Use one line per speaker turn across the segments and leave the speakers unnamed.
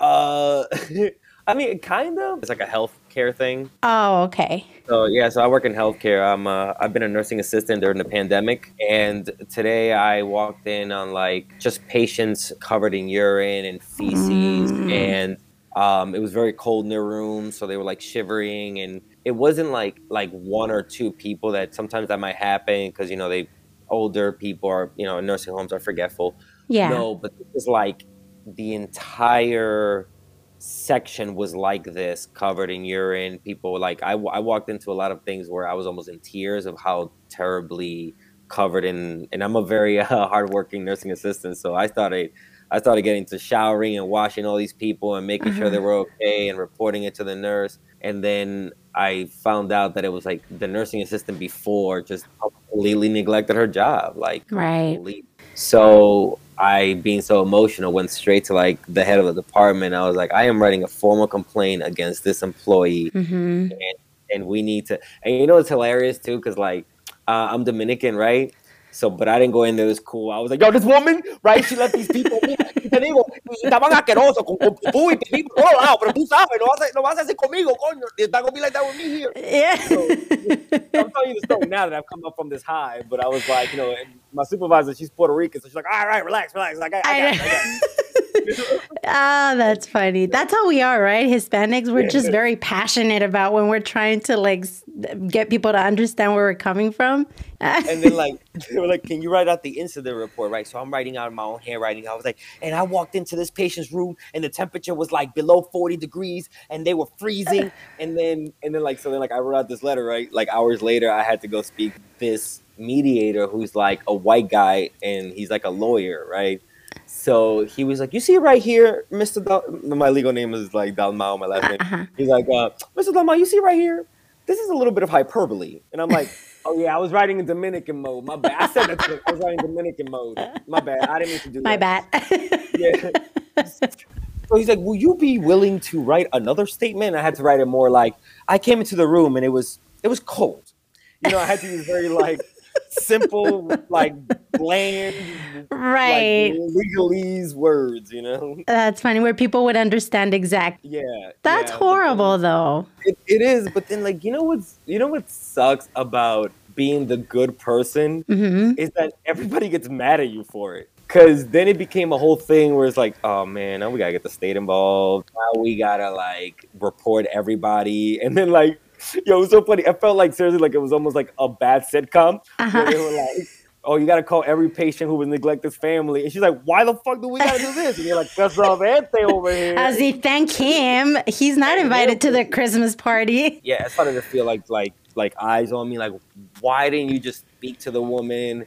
I mean, kind of. It's like a healthcare thing.
Oh, okay.
So yeah, so I work in healthcare. I'm uh, I've been a nursing assistant during the pandemic, and today I walked in on like just patients covered in urine and feces, mm. and um, it was very cold in their room, so they were like shivering, and it wasn't like like one or two people that sometimes that might happen because you know they older people are you know in nursing homes are forgetful.
Yeah.
No, but it was like the entire section was like this, covered in urine. People like I, I walked into a lot of things where I was almost in tears of how terribly covered in. And I'm a very uh, hardworking nursing assistant, so I started I started getting to showering and washing all these people and making sure they mm-hmm. were okay and reporting it to the nurse. And then I found out that it was like the nursing assistant before just completely neglected her job, like
right.
Completely. So I, being so emotional, went straight to like the head of the department. I was like, I am writing a formal complaint against this employee, mm-hmm. and, and we need to. And you know, it's hilarious too, because like uh, I'm Dominican, right? So, but I didn't go in there. It was cool. I was like, yo, this woman, right? She let these people. te digo, estaban asquerosos con, pupú y te por todos lados, pero tú sabes, no vas, a, no vas a hacer conmigo, coño. It's not gonna be like that with me here.
Yeah. So,
I'm telling you the story now that I've come up from this high, but I was like, you know, my supervisor, she's Puerto Rican, so she's like, all right, relax, relax. Like, I, I, I got, I got
ah, that's funny. That's how we are, right? Hispanics, we're just very passionate about when we're trying to like get people to understand where we're coming from.
and then like they were like, "Can you write out the incident report?" Right. So I'm writing out my own handwriting. I was like, and I walked into this patient's room, and the temperature was like below 40 degrees, and they were freezing. and then and then like so then like I wrote out this letter. Right. Like hours later, I had to go speak this mediator who's like a white guy and he's like a lawyer, right? So he was like, "You see right here, Mr. Dal- my legal name is like Dalmao, my last name." Uh-huh. He's like, uh, "Mr. Dalmao, you see right here, this is a little bit of hyperbole," and I'm like. Oh yeah, I was writing in Dominican mode. My bad. I said that. I was writing Dominican mode. My bad. I didn't mean to do
My
that.
My bad. yeah.
So he's like, "Will you be willing to write another statement?" I had to write it more like, "I came into the room and it was it was cold." You know, I had to be very like simple, like bland,
right?
Like, legalese words, you know.
That's funny, where people would understand exactly.
Yeah,
that's
yeah,
horrible, then, though.
It, it is, but then like you know what's you know what sucks about being the good person mm-hmm. is that everybody gets mad at you for it. Cause then it became a whole thing where it's like, oh man, now we gotta get the state involved. Now we gotta like report everybody, and then like Yo, it was so funny. I felt like seriously, like it was almost like a bad sitcom. Uh-huh. They were like, "Oh, you got to call every patient who was neglected family," and she's like, "Why the fuck do we got to do this?" And you're like, "That's Rob Ante over here."
As he thank him, he's not invited to the Christmas party.
Yeah, it started to feel like like like eyes on me. Like, why didn't you just speak to the woman?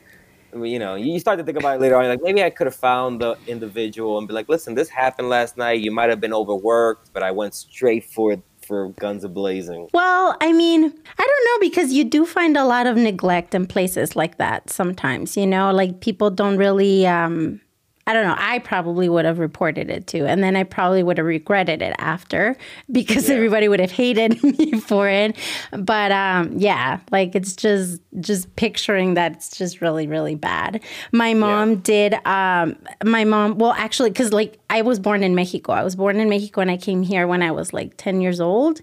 I mean, you know, you start to think about it later on. Like maybe I could have found the individual and be like, "Listen, this happened last night. You might have been overworked, but I went straight for for guns a blazing?
Well, I mean, I don't know because you do find a lot of neglect in places like that sometimes, you know, like people don't really um I don't know. I probably would have reported it too. And then I probably would have regretted it after because yeah. everybody would have hated me for it. But um, yeah, like it's just just picturing that it's just really, really bad. My mom yeah. did um, my mom well actually because like I was born in Mexico. I was born in Mexico and I came here when I was like 10 years old.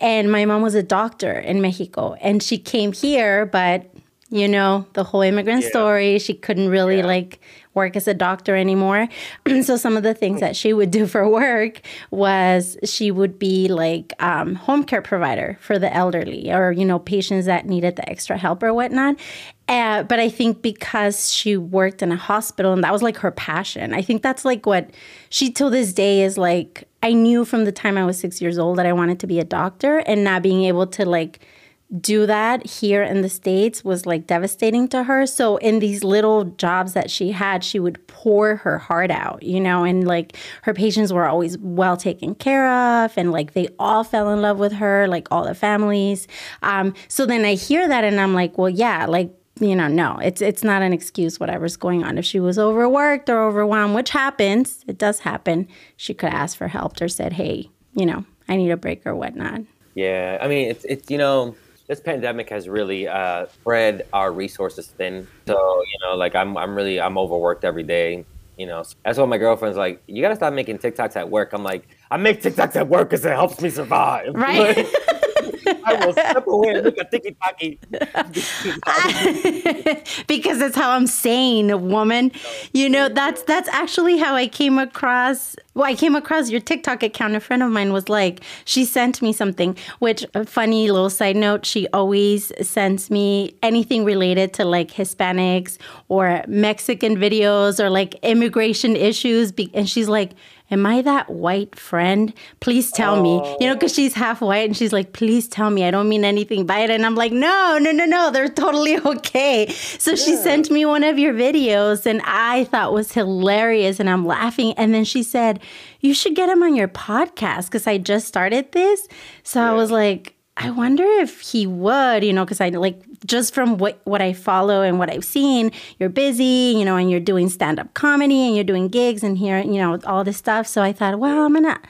And my mom was a doctor in Mexico. And she came here, but you know, the whole immigrant yeah. story. She couldn't really yeah. like work as a doctor anymore. so some of the things that she would do for work was she would be like um, home care provider for the elderly or you know patients that needed the extra help or whatnot. Uh, but I think because she worked in a hospital and that was like her passion, I think that's like what she till this day is like. I knew from the time I was six years old that I wanted to be a doctor, and not being able to like do that here in the States was like devastating to her. So, in these little jobs that she had, she would pour her heart out, you know, and like her patients were always well taken care of, and like they all fell in love with her, like all the families. Um, so then I hear that and I'm like, well, yeah, like you know, no, it's it's not an excuse. Whatever's going on, if she was overworked or overwhelmed, which happens, it does happen, she could ask for help or said, "Hey, you know, I need a break or whatnot."
Yeah, I mean, it's it's you know, this pandemic has really uh, spread our resources thin. So you know, like I'm I'm really I'm overworked every day. You know, that's why my girlfriend's like, you gotta stop making TikToks at work. I'm like, I make TikToks at work because it helps me survive.
Right.
I will step away and make a tiki taki.
because that's how I'm sane, woman. You know, that's that's actually how I came across. Well, I came across your TikTok account. A friend of mine was like, she sent me something. Which funny little side note, she always sends me anything related to like Hispanics or Mexican videos or like immigration issues. And she's like am I that white friend? Please tell oh. me. You know, because she's half white and she's like, please tell me. I don't mean anything by it. And I'm like, no, no, no, no. They're totally okay. So yeah. she sent me one of your videos and I thought was hilarious and I'm laughing. And then she said, you should get him on your podcast because I just started this. So yeah. I was like, I wonder if he would, you know, because I like just from what what I follow and what I've seen, you're busy, you know, and you're doing stand up comedy and you're doing gigs and here, you know, all this stuff. So I thought, well, I'm gonna.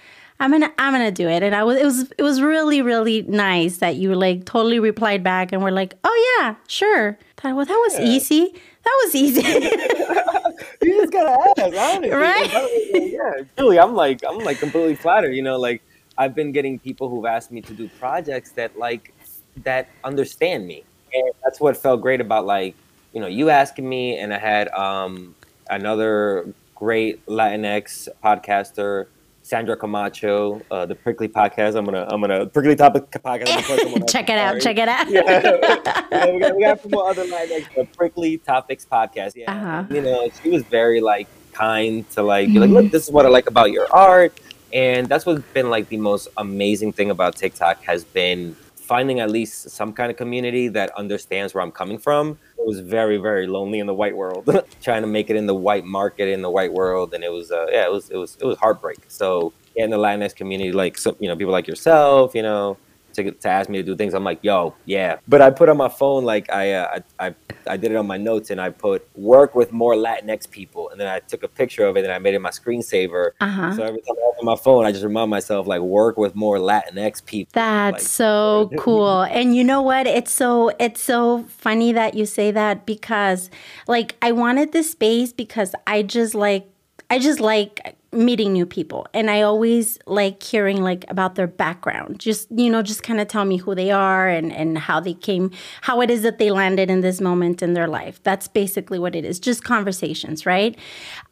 I'm gonna I'm gonna do it, and I was it was it was really really nice that you like totally replied back and were like, oh yeah, sure. I thought, well, that was yeah. easy. That was easy.
you just gotta ask, honestly. Right? Yeah, Julie, I'm like I'm like completely flattered. You know, like I've been getting people who've asked me to do projects that like that understand me, and that's what felt great about like you know you asking me, and I had um, another great Latinx podcaster. Sandra Camacho, uh, the Prickly Podcast. I'm gonna, I'm gonna Prickly Topic Podcast.
check it out. Check it out.
yeah, yeah we, got, we got some more other Latinx, the Prickly Topics Podcast. Yeah, uh-huh. you know, she was very like kind to like be like, look, this is what I like about your art and that's what's been like the most amazing thing about TikTok has been finding at least some kind of community that understands where I'm coming from. It was very, very lonely in the white world, trying to make it in the white market in the white world, and it was, uh, yeah, it was, it was, it was heartbreak. So yeah, in the Latinx community, like some, you know, people like yourself, you know, to, to ask me to do things. I'm like, yo, yeah. But I put on my phone like I, uh, I I I did it on my notes and I put work with more Latinx people, and then I took a picture of it and I made it my screensaver. Uh-huh. So every time I open my phone, I just remind myself like work with more Latinx people.
That's
like,
so cool. And you know what? It's so it's so funny that you say that because like I wanted this space because I just like I just like meeting new people. And i always like hearing like about their background. Just you know just kind of tell me who they are and and how they came how it is that they landed in this moment in their life. That's basically what it is just conversations right?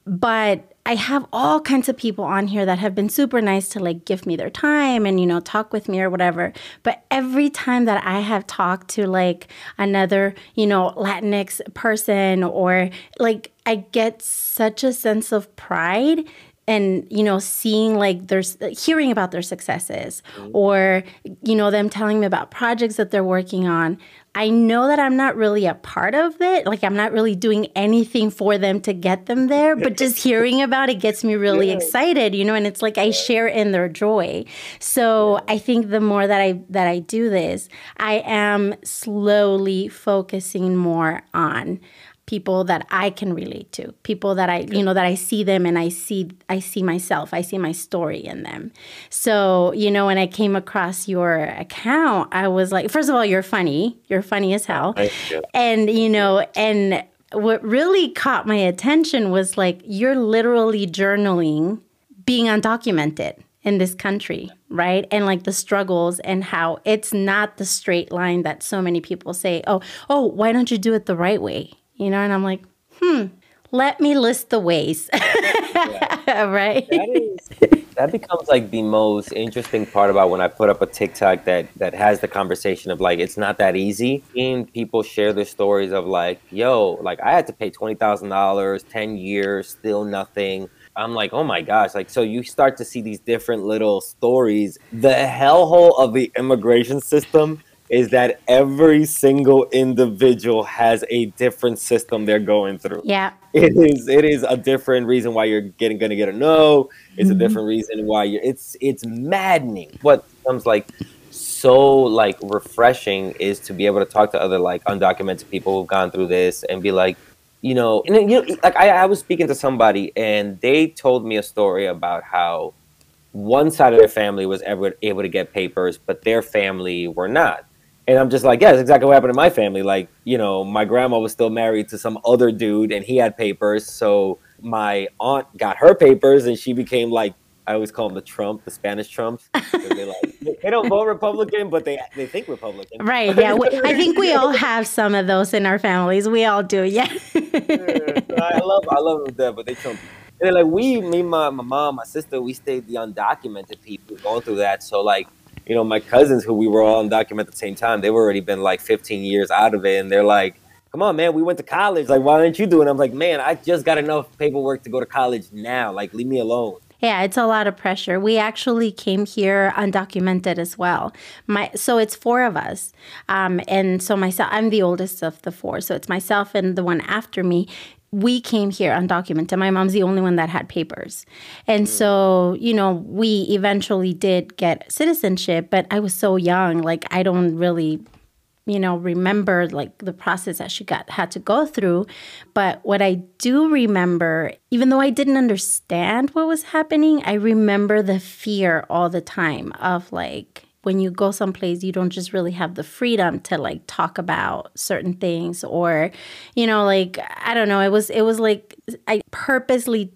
But I have all kinds of people on here that have been super nice to like give me their time and you know talk with me or whatever. But every time that I have talked to like another, you know, Latinx person or like I get such a sense of pride and you know seeing like there's hearing about their successes mm-hmm. or you know them telling me about projects that they're working on i know that i'm not really a part of it like i'm not really doing anything for them to get them there but just hearing about it gets me really yeah. excited you know and it's like i share in their joy so i think the more that i that i do this i am slowly focusing more on people that I can relate to, people that I, you know, that I see them and I see I see myself, I see my story in them. So, you know, when I came across your account, I was like, first of all, you're funny. You're funny as hell. You. And, you know, and what really caught my attention was like you're literally journaling being undocumented in this country, right? And like the struggles and how it's not the straight line that so many people say, "Oh, oh, why don't you do it the right way?" You know, and I'm like, hmm, let me list the ways. yeah. right.
That, is, that becomes like the most interesting part about when I put up a TikTok that that has the conversation of like it's not that easy. Seeing people share their stories of like, yo, like I had to pay twenty thousand dollars, ten years, still nothing. I'm like, oh my gosh. Like, so you start to see these different little stories. The hellhole of the immigration system is that every single individual has a different system they're going through.
Yeah.
It is it is a different reason why you're getting gonna get a no. It's mm-hmm. a different reason why you're it's it's maddening. What comes like so like refreshing is to be able to talk to other like undocumented people who've gone through this and be like, you know, and you know, like I, I was speaking to somebody and they told me a story about how one side of their family was ever able to get papers, but their family were not and I'm just like, yeah, that's exactly what happened to my family. Like, you know, my grandma was still married to some other dude and he had papers. So my aunt got her papers and she became like I always call them the Trump, the Spanish Trumps. They, like, they don't vote Republican, but they they think Republican.
Right. Yeah. I think we all have some of those in our families. We all do. Yeah.
I love I love them, but they Trump. And like we, me, my, my mom, my sister, we stayed the undocumented people going through that. So like, you know, my cousins who we were all undocumented at the same time, they've already been like 15 years out of it, and they're like, "Come on, man, we went to college. Like, why aren't you doing?" I'm like, "Man, I just got enough paperwork to go to college now. Like, leave me alone."
Yeah, it's a lot of pressure. We actually came here undocumented as well. My so it's four of us, um, and so myself, I'm the oldest of the four. So it's myself and the one after me. We came here undocumented. My mom's the only one that had papers, and mm. so you know we eventually did get citizenship. But I was so young, like I don't really you know, remember like the process that she got had to go through. But what I do remember, even though I didn't understand what was happening, I remember the fear all the time of like when you go someplace you don't just really have the freedom to like talk about certain things or you know like i don't know it was it was like i purposely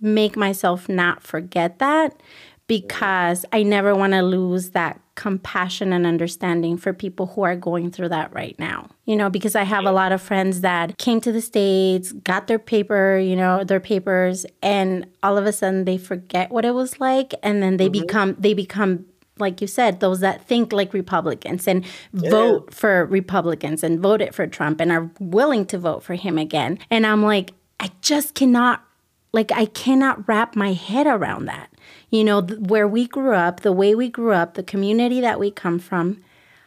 make myself not forget that because i never want to lose that compassion and understanding for people who are going through that right now. You know, because I have a lot of friends that came to the States, got their paper, you know, their papers, and all of a sudden they forget what it was like. And then they mm-hmm. become, they become, like you said, those that think like Republicans and yeah. vote for Republicans and voted for Trump and are willing to vote for him again. And I'm like, I just cannot, like, I cannot wrap my head around that you know, th- where we grew up, the way we grew up, the community that we come from.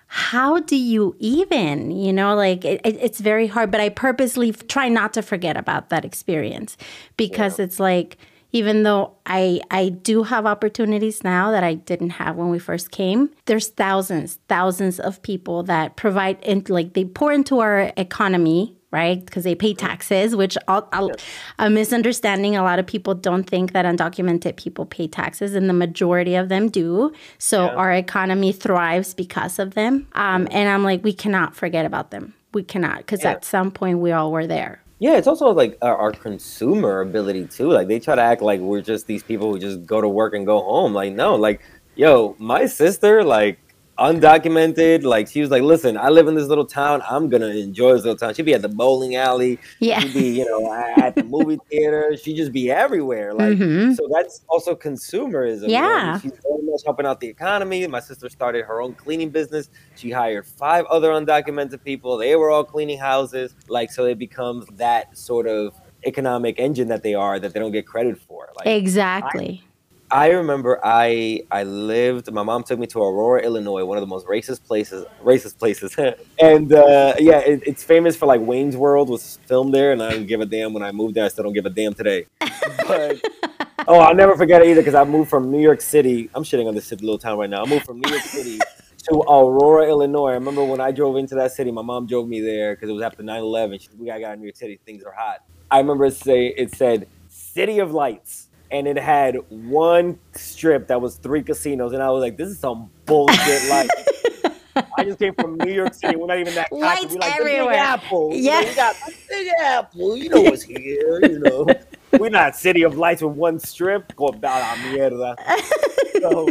How do you even, you know, like it, it, it's very hard, but I purposely try not to forget about that experience because yeah. it's like, even though I I do have opportunities now that I didn't have when we first came, there's thousands, thousands of people that provide and like they pour into our economy right? Because they pay taxes, which I'll, I'll, a misunderstanding. A lot of people don't think that undocumented people pay taxes, and the majority of them do. So yeah. our economy thrives because of them. Um, and I'm like, we cannot forget about them. We cannot, because yeah. at some point we all were there.
Yeah, it's also like our, our, consumer ability too. Like they try to act like we're just these people who just go to work and go home. Like no, like yo, my sister, like undocumented. Like she was like, "Listen, I live in this little town. I'm gonna enjoy this little town." She'd be at the bowling alley.
Yeah.
She'd be, you know, at the movie theater. She'd just be everywhere. Like mm-hmm. so, that's also consumerism.
Yeah.
She's very much helping out the economy. My sister started her own cleaning business. She hired five other undocumented people. They were all cleaning houses. Like so, it becomes that sort of economic engine that they are that they don't get credit for. Like
exactly.
I, I remember I I lived. My mom took me to Aurora, Illinois, one of the most racist places. Racist places, and uh, yeah, it, it's famous for like Wayne's World was filmed there, and I didn't give a damn when I moved there. I still don't give a damn today. But oh, I'll never forget it either because I moved from New York City. I'm shitting on this little town right now. I moved from New York City to Aurora, Illinois. I remember when I drove into that city. My mom drove me there because it was after 9/11. She, we got to New York City. Things are hot. I remember it say it said "City of Lights." And it had one strip that was three casinos, and I was like, "This is some bullshit." like, I just came from New York City. We're not even that.
Lights like, everywhere.
Apple.
Yeah,
you know, we got Big Apple. You know what's here. You know, we're not city of lights with one strip. Go about la mierda. So,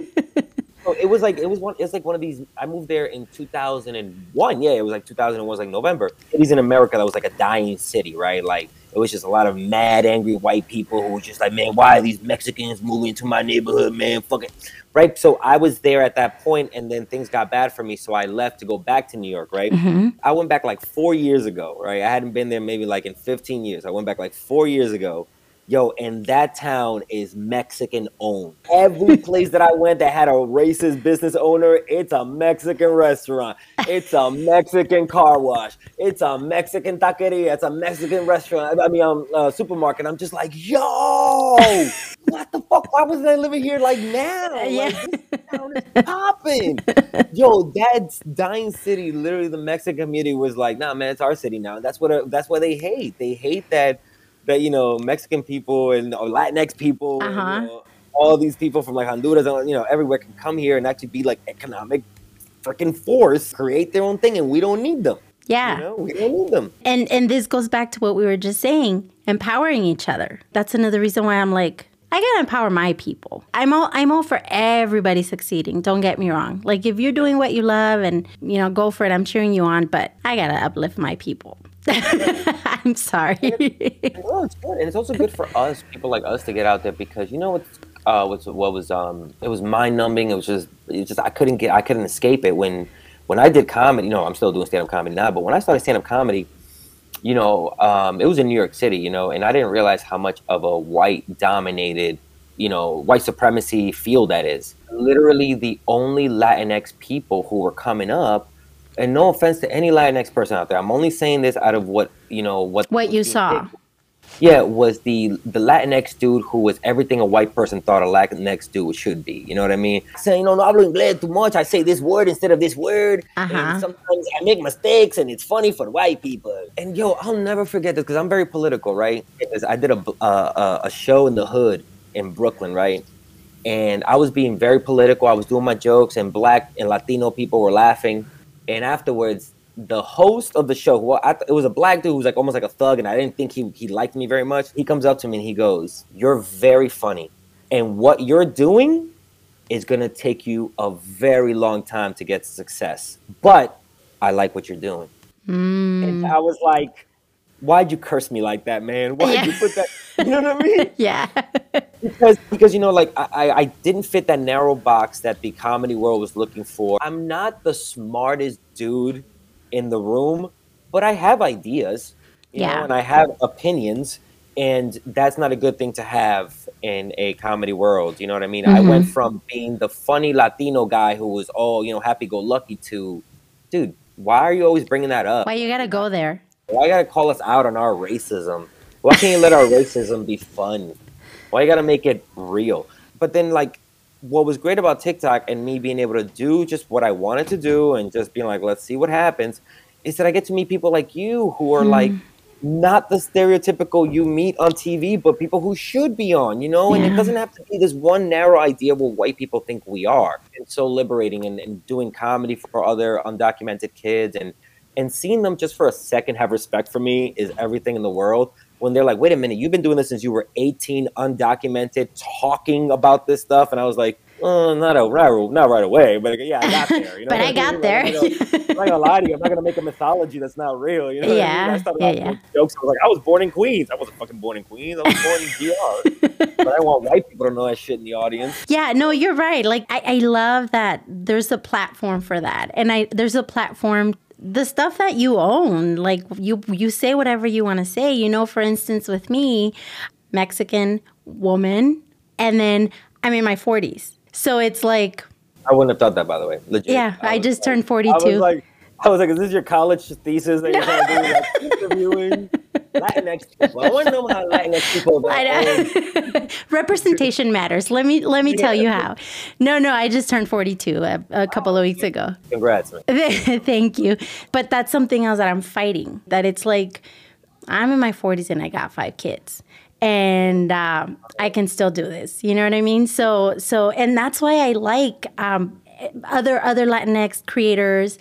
so it was like it was one. It's like one of these. I moved there in 2001. Yeah, it was like 2001. Was like November. Cities in America that was like a dying city, right? Like it was just a lot of mad, angry white people who were just like, man, why are these Mexicans moving into my neighborhood, man? Fuck it. Right. So I was there at that point, and then things got bad for me. So I left to go back to New York, right? Mm-hmm. I went back like four years ago, right? I hadn't been there maybe like in 15 years. I went back like four years ago. Yo, and that town is Mexican owned. Every place that I went that had a racist business owner, it's a Mexican restaurant. It's a Mexican car wash. It's a Mexican taqueria. It's a Mexican restaurant. I mean, um, uh, supermarket. I'm just like, yo, what the fuck? Why wasn't I living here like now? Yeah. Like, this town is popping. Yo, that's dying city. Literally, the Mexican community was like, nah, man, it's our city now. That's what. Uh, that's what they hate. They hate that that you know Mexican people and or Latinx people, uh-huh. and, you know, all these people from like Honduras and you know everywhere can come here and actually be like economic freaking force, create their own thing, and we don't need them.
Yeah,
you know, we don't need them.
And and this goes back to what we were just saying. empowering each other. That's another reason why I'm like, I gotta empower my people. I'm all I'm all for everybody succeeding. Don't get me wrong. Like if you're doing what you love and you know, go for it. I'm cheering you on, but I gotta uplift my people. I'm sorry.
no, it's good, and it's also good for us, people like us, to get out there because you know what's uh, what's what was um, it was mind numbing. It was just, it just I couldn't get, I couldn't escape it when when I did comedy. You know, I'm still doing stand up comedy now, but when I started stand up comedy, you know, um, it was in New York City, you know, and I didn't realize how much of a white dominated, you know, white supremacy field that is. Literally, the only Latinx people who were coming up and no offense to any Latinx person out there, I'm only saying this out of what you know what
what you saw. Did.
Yeah, was the the Latinx dude who was everything a white person thought a Latinx dude should be. You know what I mean? Saying, no, no hablo inglés too much. I say this word instead of this word. Uh-huh. And sometimes I make mistakes, and it's funny for white people. And yo, I'll never forget this because I'm very political, right? Because I did a uh, a show in the hood in Brooklyn, right? And I was being very political. I was doing my jokes, and black and Latino people were laughing and afterwards, the host of the show, well, th- it was a black dude who was like almost like a thug, and I didn't think he he liked me very much. He comes up to me and he goes, "You're very funny, and what you're doing is gonna take you a very long time to get to success. But I like what you're doing." Mm. And I was like, "Why'd you curse me like that, man? Why'd yeah. you put that?" You know what I mean?
yeah.
Because because you know, like I I didn't fit that narrow box that the comedy world was looking for. I'm not the smartest dude in the room, but I have ideas, you yeah. know, and I have opinions, and that's not a good thing to have in a comedy world. You know what I mean? Mm-hmm. I went mm-hmm. from being the funny Latino guy who was all you know happy go lucky to, dude. Why are you always bringing that up?
Why you gotta go there?
Why you gotta call us out on our racism? Why can't you let our racism be fun? Why you gotta make it real? But then, like, what was great about TikTok and me being able to do just what I wanted to do and just being like, let's see what happens, is that I get to meet people like you who are mm. like not the stereotypical you meet on TV, but people who should be on, you know? And it doesn't have to be this one narrow idea what white people think we are. It's so liberating and, and doing comedy for other undocumented kids and and seeing them just for a second have respect for me is everything in the world when they're like, wait a minute, you've been doing this since you were 18, undocumented, talking about this stuff. And I was like, oh, not, a, not, not right away, but yeah, I got there.
You know but I got there.
Like, you know, I'm not gonna lie to you. I'm not gonna make a mythology that's not real. You know,
yeah, I, mean? I
started
yeah, yeah.
jokes. I was like, I was born in Queens. I wasn't fucking born in Queens. I was born in DR. but I want white people to know that shit in the audience.
Yeah, no, you're right. Like I, I love that there's a platform for that, and I there's a platform the stuff that you own like you you say whatever you want to say. You know for instance with me mexican woman and then i'm in my 40s so it's like
i wouldn't have thought that by the way.
Legit. Yeah i, I just like, turned 42 i was
like I was like, "Is this your college thesis that you're trying to do, like interviewing Latinx people?" I want to know how Latinx people.
I Representation matters. Let me let me tell you how. No, no, I just turned 42 a, a couple of weeks ago.
Congrats.
Thank you. But that's something else that I'm fighting. That it's like I'm in my 40s and I got five kids and um, I can still do this. You know what I mean? So, so, and that's why I like um, other other Latinx creators,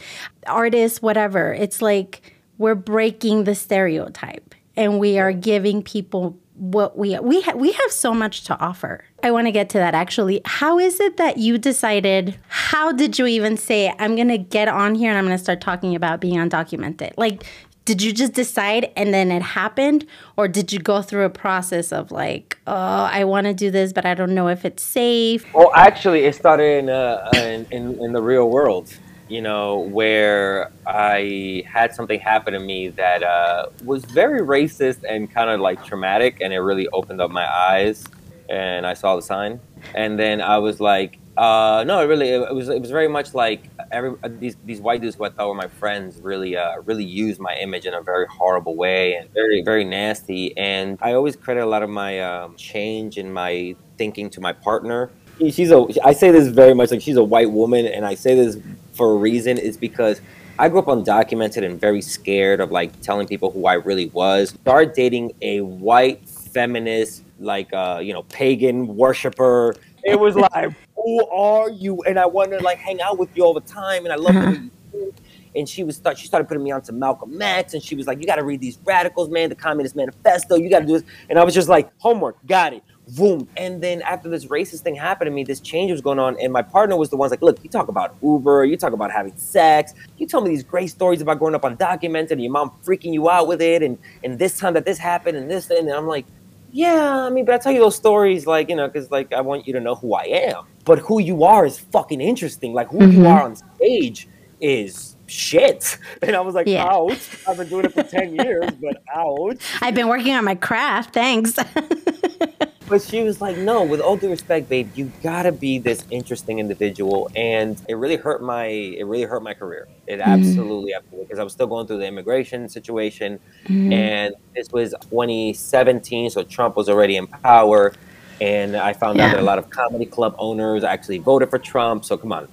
artists, whatever. It's like we're breaking the stereotype and we are giving people what we we ha- we have so much to offer. I want to get to that actually. How is it that you decided? How did you even say I'm going to get on here and I'm going to start talking about being undocumented? Like did you just decide and then it happened or did you go through a process of like oh i want to do this but i don't know if it's safe
well actually it started in, uh, in, in, in, the real world you know where i had something happen to me that uh, was very racist and kind of like traumatic and it really opened up my eyes and i saw the sign and then i was like uh, no, it really it was it was very much like every uh, these these white dudes who I thought were my friends really uh, really used my image in a very horrible way and very very nasty. And I always credit a lot of my um, change in my thinking to my partner. She's a I say this very much like she's a white woman, and I say this for a reason. Is because I grew up undocumented and very scared of like telling people who I really was. Start dating a white feminist, like uh, you know, pagan worshiper. It was like who are you? And I want to like hang out with you all the time, and I love you. and she was start, she started putting me onto Malcolm X, and she was like, "You got to read these radicals, man, the Communist Manifesto. You got to do this." And I was just like, "Homework, got it." Boom. And then after this racist thing happened to me, this change was going on. And my partner was the one's like, look, you talk about Uber, you talk about having sex, you tell me these great stories about growing up undocumented and your mom freaking you out with it, and and this time that this happened and this thing. and I'm like, yeah, I mean, but I tell you those stories like, you know, because like I want you to know who I am. But who you are is fucking interesting. Like who mm-hmm. you are on stage is shit. And I was like, yeah. ouch. I've been doing it for 10 years, but ouch.
I've been working on my craft. Thanks.
but she was like, no, with all due respect, babe, you gotta be this interesting individual. And it really hurt my it really hurt my career. It mm-hmm. absolutely, absolutely, because I was still going through the immigration situation. Mm-hmm. And this was 2017, so Trump was already in power. And I found yeah. out that a lot of comedy club owners actually voted for Trump. So come on.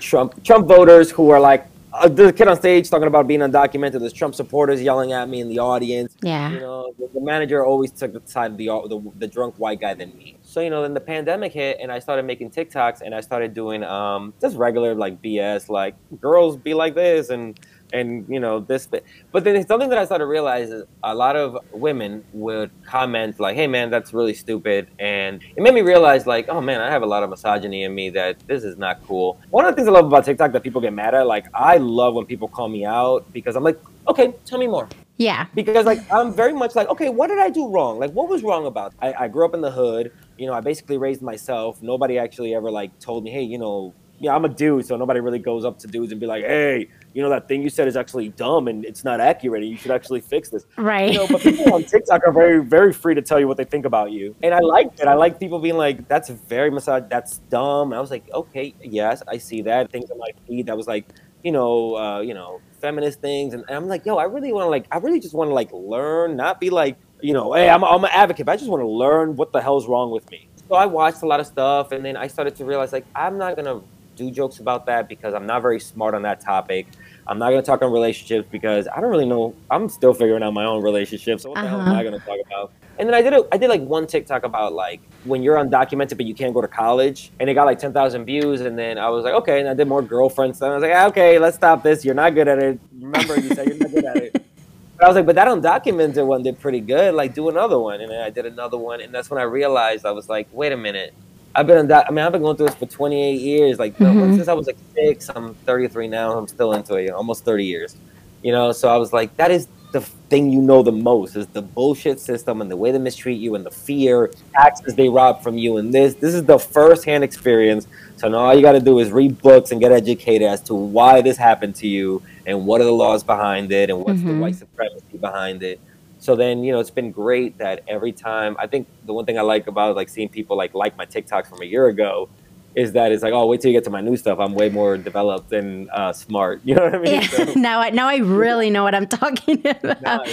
Trump Trump voters who are like, uh, the kid on stage talking about being undocumented. There's Trump supporters yelling at me in the audience.
Yeah.
You know, the, the, manager always took the side of the, the, the drunk white guy than me. So you know, then the pandemic hit, and I started making TikToks, and I started doing um, just regular like BS, like girls be like this, and and you know this but then something that i started to realize is a lot of women would comment like hey man that's really stupid and it made me realize like oh man i have a lot of misogyny in me that this is not cool. One of the things i love about tiktok that people get mad at like i love when people call me out because i'm like okay tell me more.
Yeah.
Because like i'm very much like okay what did i do wrong? Like what was wrong about I, I grew up in the hood you know i basically raised myself nobody actually ever like told me hey you know yeah, I'm a dude, so nobody really goes up to dudes and be like, "Hey, you know that thing you said is actually dumb and it's not accurate, and you should actually fix this."
Right.
You know, but people on TikTok are very, very free to tell you what they think about you, and I like it. I like people being like, "That's very massage. That's dumb." And I was like, "Okay, yes, I see that." Things on my feed that was like, you know, uh, you know, feminist things, and, and I'm like, "Yo, I really want to like, I really just want to like learn, not be like, you know, hey, I'm, I'm an advocate, but I just want to learn what the hell's wrong with me." So I watched a lot of stuff, and then I started to realize like I'm not gonna do jokes about that because I'm not very smart on that topic. I'm not going to talk on relationships because I don't really know. I'm still figuring out my own relationship. So what uh-huh. the hell am uh-huh. I going to talk about? And then I did a, I did like one TikTok about like when you're undocumented but you can't go to college, and it got like 10,000 views. And then I was like, okay, and I did more girlfriend stuff. I was like, okay, let's stop this. You're not good at it. Remember, you said you're not good at it. But I was like, but that undocumented one did pretty good. Like, do another one. And then I did another one, and that's when I realized I was like, wait a minute I've been that. I mean, I've been going through this for 28 years. Like mm-hmm. since I was like six, I'm 33 now. I'm still into it. Almost 30 years. You know, so I was like, that is the thing you know the most is the bullshit system and the way they mistreat you and the fear, taxes they rob from you, and this. This is the first-hand experience. So now all you got to do is read books and get educated as to why this happened to you and what are the laws behind it and what's mm-hmm. the white supremacy behind it so then you know it's been great that every time i think the one thing i like about like seeing people like like my tiktoks from a year ago is that it's like oh wait till you get to my new stuff. I'm way more developed and uh, smart. You know what i mean?
Yeah. so, now i now i really know what i'm talking about.
I'm,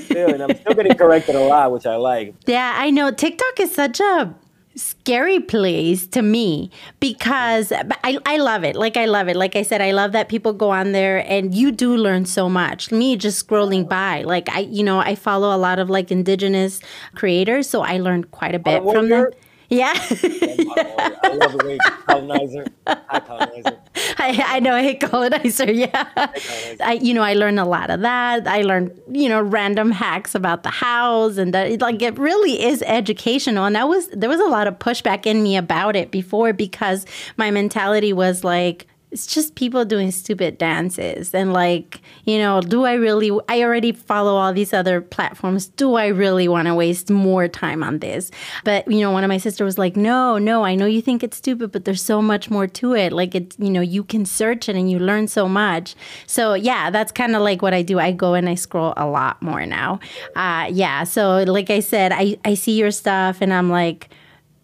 still, I'm still getting corrected a lot which i like.
Yeah i know. Tiktok is such a scary place to me because I, I love it. Like, I love it. Like I said, I love that people go on there and you do learn so much. Me just scrolling by, like, I, you know, I follow a lot of like indigenous creators, so I learned quite a bit from them. Yeah. I love the way colonizer. Hi, colonizer. I, know I hate colonizer. Yeah. Colonizer. I, you know, I learned a lot of that. I learned, you know, random hacks about the house, and that, like it really is educational. And that was there was a lot of pushback in me about it before because my mentality was like, it's just people doing stupid dances and like you know do i really i already follow all these other platforms. Do i really want to waste more time on this? But you know one of my sisters was like no no i know you think it's stupid but there's so much more to it. Like it's you know you can search it and you learn so much. So yeah that's kind of like what i do. I go and i scroll a lot more now. Uh, yeah so like i said i i see your stuff and i'm like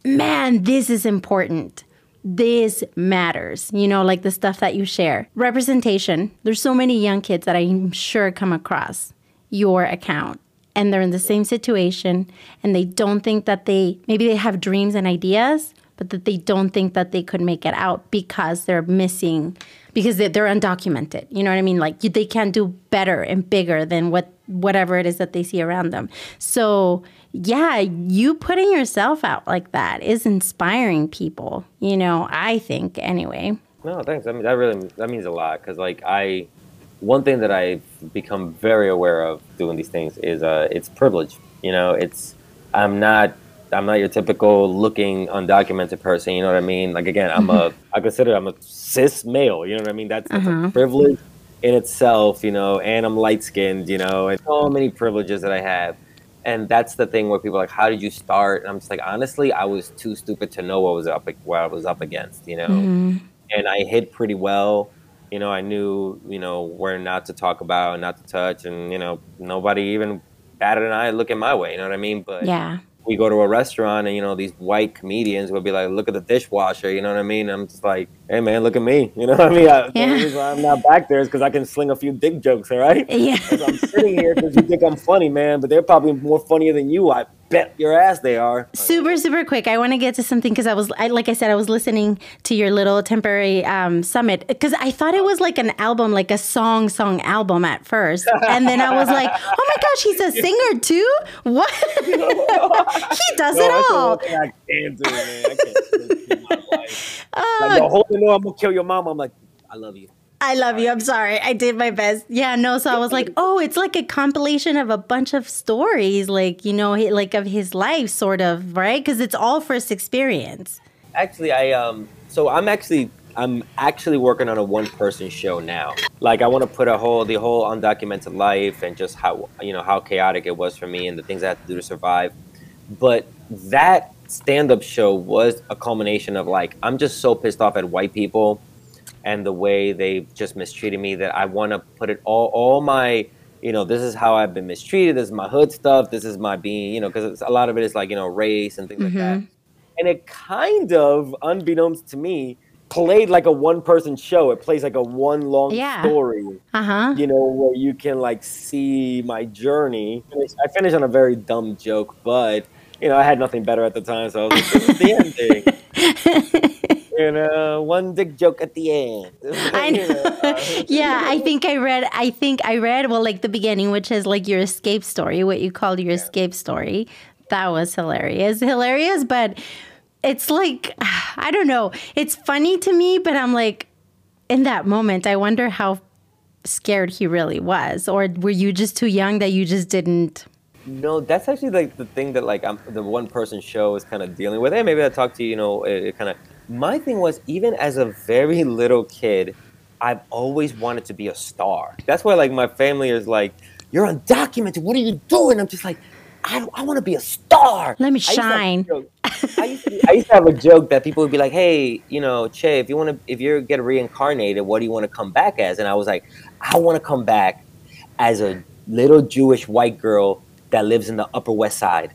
man this is important this matters, you know, like the stuff that you share. Representation. There's so many young kids that I'm sure come across your account and they're in the same situation and they don't think that they maybe they have dreams and ideas, but that they don't think that they could make it out because they're missing because they're, undocumented. You know what I mean? Like they can't do better and bigger than what whatever it is that they see around them. So yeah, you putting yourself out like that is inspiring people, you know, I think anyway.
No, thanks. I mean, that really that means a lot because, like, I one thing that I've become very aware of doing these things is uh, it's privilege. You know, it's I'm not I'm not your typical looking undocumented person. You know what I mean? Like again, I'm a I consider I'm a cis male. You know what I mean? That's, that's
Uh-huh.
a privilege in itself. You know, and I'm light skinned. You know, and so many privileges that I have. And that's the thing where people are like, "How did you start?" And I'm just like, honestly, I was too stupid to know what was up, what I was up against. You know,
Mm-hmm.
and I hid pretty well. You know, I knew you know where not to talk about, and not to touch, and you know nobody even batted an eye looking my way. You know what I mean? But
Yeah.
we go to a restaurant and you know these white comedians will be like, "Look at the dishwasher," you know what I mean? I'm just like, "Hey man, look at me," you know what I mean? I, The
Yeah.
only reason why I'm not back there is because I can sling a few dick jokes, all right?
Yeah.
I'm sitting here because you think I'm funny, man, but they're probably more funnier than you. I bet your ass they are.
super super quick i want to get to something because i was I, like i said i was listening to your little temporary um, summit because i thought it was like an album like a song song album at first and then i was like oh my gosh he's a singer too what he does
No,
it
the
all
one I can't do, man. I can't do my life.
Oh,
Like, yo, hold the door, I'm gonna kill your mom. I'm like, I love you.
I love you. I'm sorry. I did my best. Yeah, no. So I was like, oh, it's like a compilation of a bunch of stories, like, you know, like of his life, sort of, right? Because it's all first experience.
Actually, I um, so I'm actually I'm actually working on a one person show now. Like I want to put a whole the whole undocumented life and just how you know how chaotic it was for me and the things I had to do to survive. But that stand up show was a culmination of like I'm just so pissed off at white people and the way they just mistreated me that I want to put it all all my you know this is how I've been mistreated. This is my hood stuff. This is my being you know because a lot of it is like you know race and things like that. And it kind of, unbeknownst to me, played like a one person show. It plays like a one long
Yeah.
story,
Uh huh.
you know, where you can like see my journey. I finished on a very dumb joke, but you know, I had nothing better at the time, so I was like, this is the ending. you know, one dick joke at the end.
I know.
uh,
yeah, I think I read. I think I read well, like the beginning, which is like your escape story, what you called your escape story. That was hilarious, hilarious. But it's like I don't know. It's funny to me, but I'm like, in that moment, I wonder how scared he really was, or were you just too young that you just didn't?
No, that's actually like the thing that like I'm the one person show is kind of dealing with. Hey, maybe I talk to you, you know, it, it kind of. My thing was even as a very little kid, I've always wanted to be a star. That's why like my family is like, "You're undocumented. What are you doing?" I'm just like, I I want to be a star.
Let me
I used to have a
shine.
I used, to, I used to have a joke that people would be like, "Hey, you know, Che, if you want to, if you get reincarnated, what do you want to come back as?" And I was like, "I want to come back as a little Jewish white girl that lives in the Upper West Side."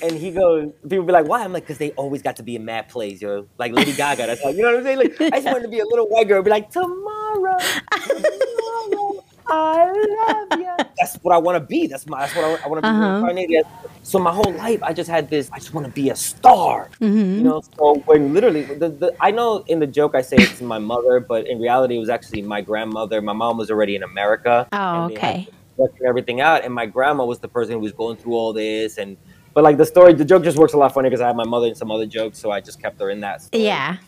And he goes, people be like, "Why?" I'm like, "Cause they always got to be in mad plays, yo. Like Lady Gaga. That's like, you know what I'm saying? Like, I just wanted to be a little white girl, be like, tomorrow, tomorrow, I love you. That's what I want to be. That's my. That's what I, I want to be
Uh-huh.
reincarnated. So my whole life, I just had this. I just want to be a star.
Mm-hmm.
You know. So when literally, the, the I know in the joke I say it's my mother, but in reality, it was actually my grandmother. My mom was already in America.
Oh,
and they had
okay.
Working everything out, and my grandma was the person who was going through all this and. But like the story, the joke just works a lot funnier because I had my mother and some other jokes, so I just kept her in that. Story.
Yeah.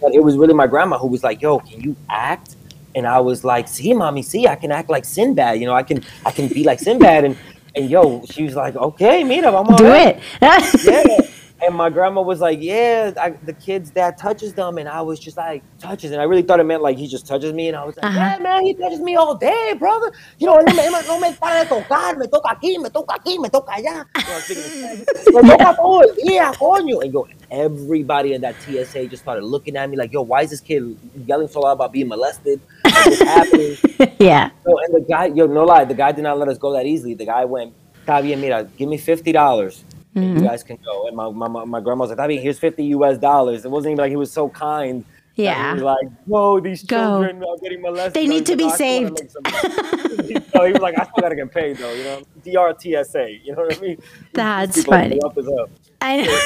But it was really my grandma who was like, "Yo, can you act?" And I was like, "See, mommy, see, I can act like Sinbad. You know, I can, I can be like Sinbad." And and yo, she was like, "Okay, mira, vamos a
Do
ver."
it.
Yeah. And my grandma was like, "Yeah, I, the kid's dad touches them," and I was just like, "Touches," and I really thought it meant like he just touches me, and I was like,
Uh-huh.
"Yeah, man, he touches me all day, brother. You know, no me, no me para de tocar, me toca aquí, me toca aquí, me toca allá. You know, I'm speaking in me toca todo el día, coño." And yo, everybody in that TSA just started looking at me like, "Yo, why is this kid yelling so loud about being molested?
Yeah.
So, and the guy, yo, no lie, the guy did not let us go that easily. The guy went, "Está bien, mira, give me fifty dollars,
Mm-hmm.
you guys can go." And my my my, grandma was like, "Está bien, here's fifty U.S. dollars." It wasn't even like he was so kind.
Yeah.
he was like, "No, these
Go.
children are getting molested.
They need to be
I
saved.
so he was like, "I still gotta get paid though, you know." DRTSA, you know what I mean?
That's
These people are
funny.
up as hell.
I know.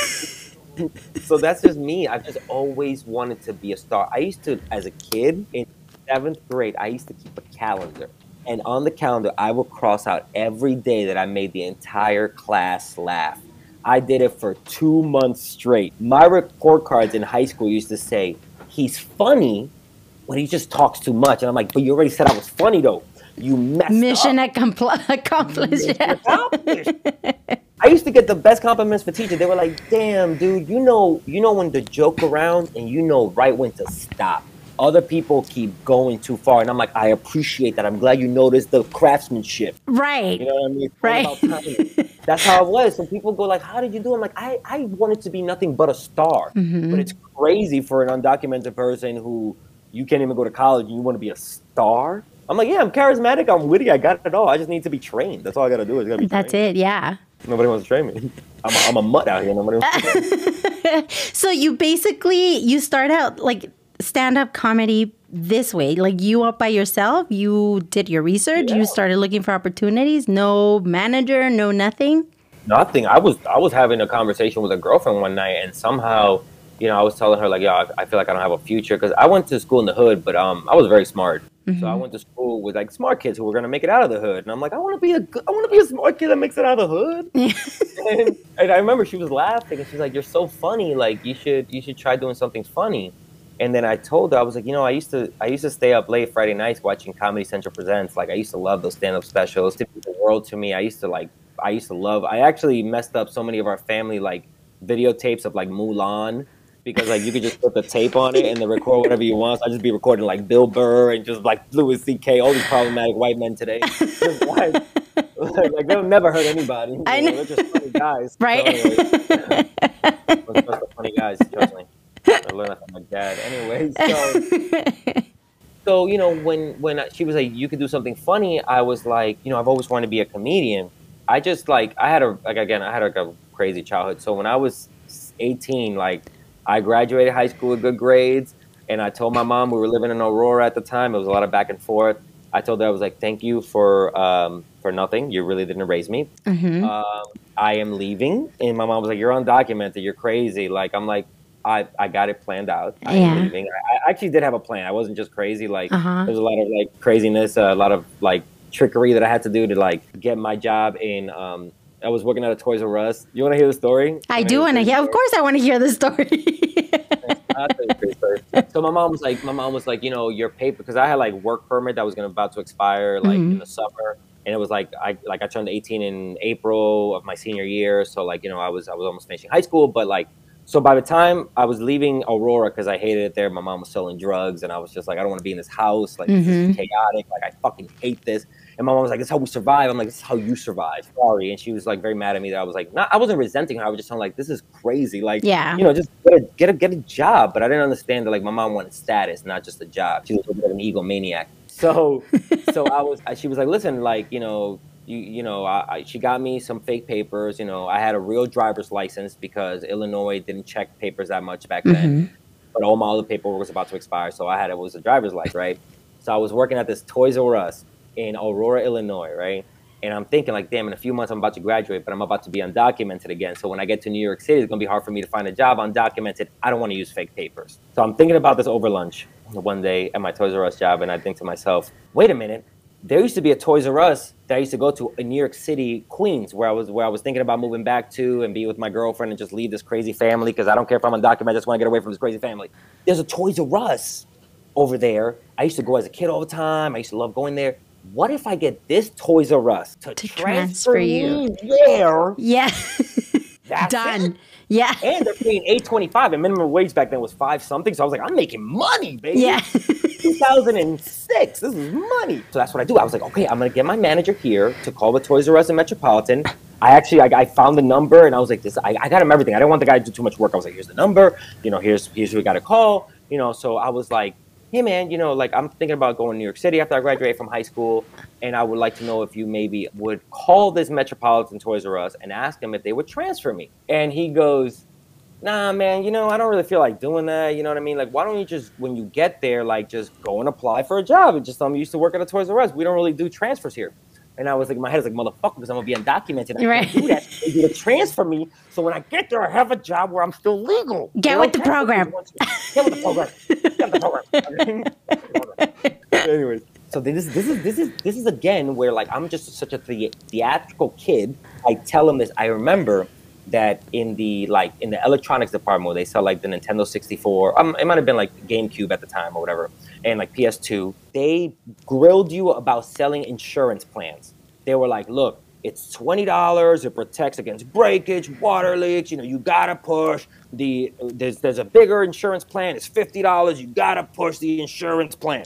So that's just me. I've just always wanted to be a star. I used to, as a kid in seventh grade, I used to keep a calendar. And on the calendar, I would cross out every day that I made the entire class laugh. I did it for two months straight. My report cards in high school used to say, he's funny, but he just talks too much. And I'm like, but you already said I was funny though. You messed
Mission
up.
accompli- accomplished.
Mission accomplished. I used to get the best compliments for teachers. They were like, "Damn, dude, you know, you know when to joke around and you know right when to stop." Other people keep going too far, and I'm like, I appreciate that. I'm glad you noticed the craftsmanship.
Right.
You know what I mean?
Right.
That's how it was. So people go like, "How did you do?" it? I'm like, I, I wanted to be nothing but a star,
Mm-hmm.
but it's crazy for an undocumented person who you can't even go to college and you want to be a star. I'm like, yeah, I'm charismatic, I'm witty, I got it all. I just need to be trained. That's all I gotta do is be
That's
trained.
it. Yeah.
Nobody wants to train me. I'm a, I'm a mutt out here. Nobody wants to train me.
So you basically you start out like stand up comedy this way, like you up by yourself. You did your research.
Yeah.
You started looking for opportunities. No manager. No nothing.
Nothing. I was I was having a conversation with a girlfriend one night, and somehow, you know, I was telling her like, "Yo, I, I feel like I don't have a future," because I went to school in the hood, but um, I was very smart. So I went to school with like smart kids who were gonna make it out of the hood, and I'm like, I want to be a good, I want to be a smart kid that makes it out of the hood. and, and I remember she was laughing, and she's like, "You're so funny. Like you should you should try doing something funny." And then I told her I was like, you know, I used to I used to stay up late Friday nights watching Comedy Central Presents. Like I used to love those stand up specials. Meant the world to me. I used to like I used to love. I actually messed up so many of our family like videotapes of like Mulan because like you could just put the tape on it and then record whatever you want. So I just be recording like Bill Burr and just like Louis C.K. All these problematic white men today. Like, like, they'll never hurt anybody.
I
know. They're just funny guys.
Right.
So anyways, those are funny guys. Trust. I learned that from my dad. Anyway, so so you know when when she was like you could do something funny i was like you know i've always wanted to be a comedian i just like i had a like again i had like a crazy childhood so when i was 18 like i graduated high school with good grades and i told my mom we were living in aurora at the time it was a lot of back and forth i told her i was like thank you for um, for nothing you really didn't raise me
Mm-hmm.
um, I am leaving. And my mom was like, You're undocumented. You're crazy. Like, I'm like, I, I got it planned out. I
Yeah.
leaving. I, I actually did have a plan. I wasn't just crazy. Like,
Uh-huh.
there's a lot of like craziness, a lot of like trickery that I had to do to like get my job in. Um, I was working at a Toys R Us. You want to hear the story?
I do want to hear. Of course, I want to hear the story.
I'll tell you the crazy story. So my mom was like, my mom was like, you know, your paper because I had like work permit that was gonna about to expire like
Mm-hmm.
in the summer, and it was like I like I turned 18 in April of my senior year, so like you know I was I was almost finishing high school, but like so by the time I was leaving Aurora because I hated it there, my mom was selling drugs, and I was just like I don't want to be in this house, like this
Mhm.
is chaotic, like I fucking hate this. And my mom was like, "This is how we survive." I'm like, "This is how you survive." Sorry, and she was like very mad at me that I was like, not I wasn't resenting her. I was just telling like, "This is crazy." Like,
Yeah.
you know, just get a, get a get a job. But I didn't understand that like my mom wanted status, not just a job. She was a bit of an egomaniac. So, so I was. She was like, "Listen, like, you know." You, you know, I, I, she got me some fake papers. You know, I had a real driver's license because Illinois didn't check papers that much back then mm-hmm. but all my other paperwork was about to expire, so I had it was a driver's license, right? So I was working at this Toys R Us in Aurora, Illinois, right? And I'm thinking like, damn, in a few months I'm about to graduate, but I'm about to be undocumented again. So when I get to New York City, it's gonna be hard for me to find a job undocumented. I don't want to use fake papers. So I'm thinking about this over lunch one day at my Toys R Us job, and I think to myself, wait a minute. There used to be a Toys R Us that I used to go to in New York City, Queens, where I was where I was thinking about moving back to and be with my girlfriend and just leave this crazy family because I don't care if I'm undocumented, I just want to get away from this crazy family. There's a Toys R Us over there. I used to go as a kid all the time. I used to love going there. What if I get this Toys R Us to,
To
transfer,
transfer you.
there?
yeah.
That's
Done.
it?
Yeah.
And they're paying eight twenty five, and minimum wage back then was five something. So I was like, I'm making money, baby.
Yeah.
2006. This is money. So that's what I do. I was like, okay, I'm gonna get my manager here to call the Toys R Us in Metropolitan. I actually, I, I found the number, and I was like, this. I, I got him everything. I didn't want the guy to do too much work. I was like, here's the number. You know, here's here's who we got to call. You know, so I was like, hey man, you know, like I'm thinking about going to New York City after I graduate from high school, and I would like to know if you maybe would call this Metropolitan Toys R Us and ask them if they would transfer me. And he goes, nah, man, you know, I don't really feel like doing that. You know what I mean? Like, why don't you just, when you get there, like, just go and apply for a job and just tell them you used to work at a Toys R Us. We don't really do transfers here. And I was like, my head is like, motherfucker, because I'm gonna be undocumented. I
Right.
can't do that. They do to transfer me. So when I get there, I have a job where I'm still legal.
Get with the program.
Get with the program. With the. Anyways, so this is this is this is this is again where like I'm just such a the- theatrical kid. I tell him this. I remember that in the like in the electronics department where they sell like the Nintendo 64, um, it might have been like GameCube at the time or whatever, and like PS2, they grilled you about selling insurance plans. They were like, look, it's twenty dollars. It protects against breakage, water leaks. You know, you gotta push the. There's there's a bigger insurance plan. It's fifty dollars. You gotta push the insurance plan.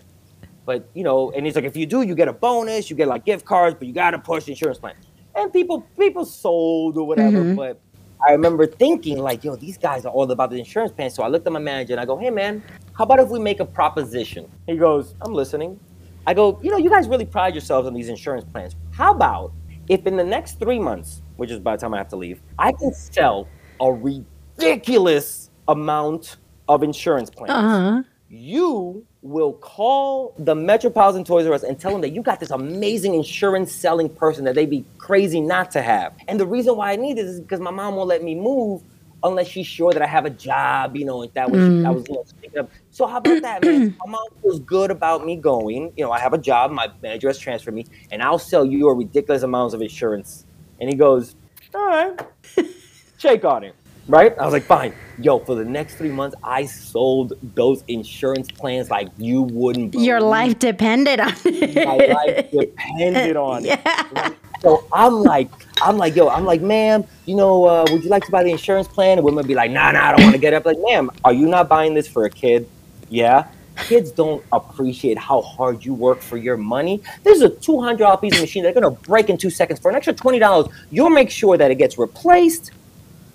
But you know, and he's like, if you do, you get a bonus. You get like gift cards, but you gotta push the insurance plan. And people people sold or whatever.
Mhm.
But I remember thinking like, yo, these guys are all about the insurance plan. So I looked at my manager and I go, hey man, how about if we make a proposition? He goes, I'm listening. I go, you know, you guys really pride yourselves on these insurance plans. How about if in the next three months, which is by the time I have to leave, I can sell a ridiculous amount of insurance plans?
Uh huh.
You will call the Metropolitan Toys R Us and tell them that you got this amazing insurance selling person that they'd be crazy not to have. And the reason why I need this is because my mom won't let me move unless she's sure that I have a job, you know, and that was I was you know, of. So how about that, man? my mom feels good about me going. You know, I have a job, my manager has transferred me, and I'll sell you a ridiculous amounts of insurance. And he goes, All right, shake on it. Right? I was like, fine. Yo, for the next three months, I sold those insurance plans like you wouldn't believe.
Your life depended on it.
My life depended on it.
Yeah.
So I'm like, I'm like, yo, I'm like, ma'am, you know, uh, would you like to buy the insurance plan? And women be like, nah, nah, I don't want to get up. Like, ma'am, are you not buying this for a kid? Yeah. Kids don't appreciate how hard you work for your money. This is a two hundred dollar piece of machine that's gonna break in two seconds. For an extra twenty dollars, you'll make sure that it gets replaced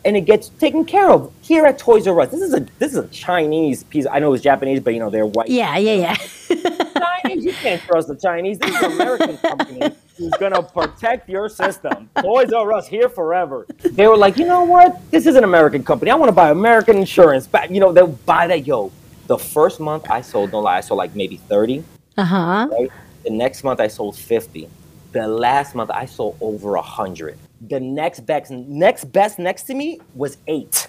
and it gets taken care of here at Toys R Us. This is a this is a Chinese piece. I know it's Japanese, but you know they're white.
Yeah, yeah, yeah.
Chinese, you can't trust the Chinese. This is an American company who's gonna protect your system. Toys R Us here forever. They were like, you know what? This is an American company. I want to buy American insurance. But you know, they'll buy that. Yo, the first month I sold, no lie, I sold like maybe thirty.
Uh huh.
Right? The next month I sold fifty. The last month I sold over a hundred. The next best next best next to me was eight.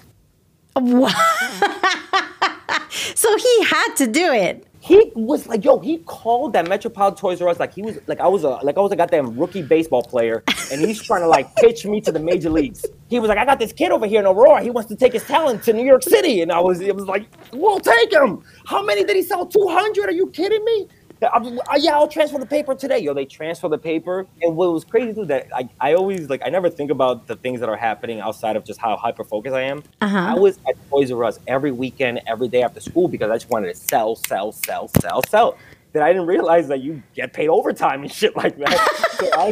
Wow. so he had to do it.
He was like, yo, he called that Metropolitan Toys R Us like he was like I was a like I was a goddamn rookie baseball player, and he's trying to like pitch me to the major leagues. He was like, I got this kid over here in Aurora. He wants to take his talent to New York City, and I was it was like, we'll take him. How many did he sell? Two hundred? Are you kidding me? I'm- uh, yeah, I'll transfer the paper today. Yo, they transfer the paper, and what was crazy too that I, I always like I never think about the things that are happening outside of just how hyper focused I am.
Uh-huh.
I was at Toys R Us every weekend, every day after school because I just wanted to sell, sell, sell, sell, sell. Then I didn't realize that you get paid overtime and shit like that. So I,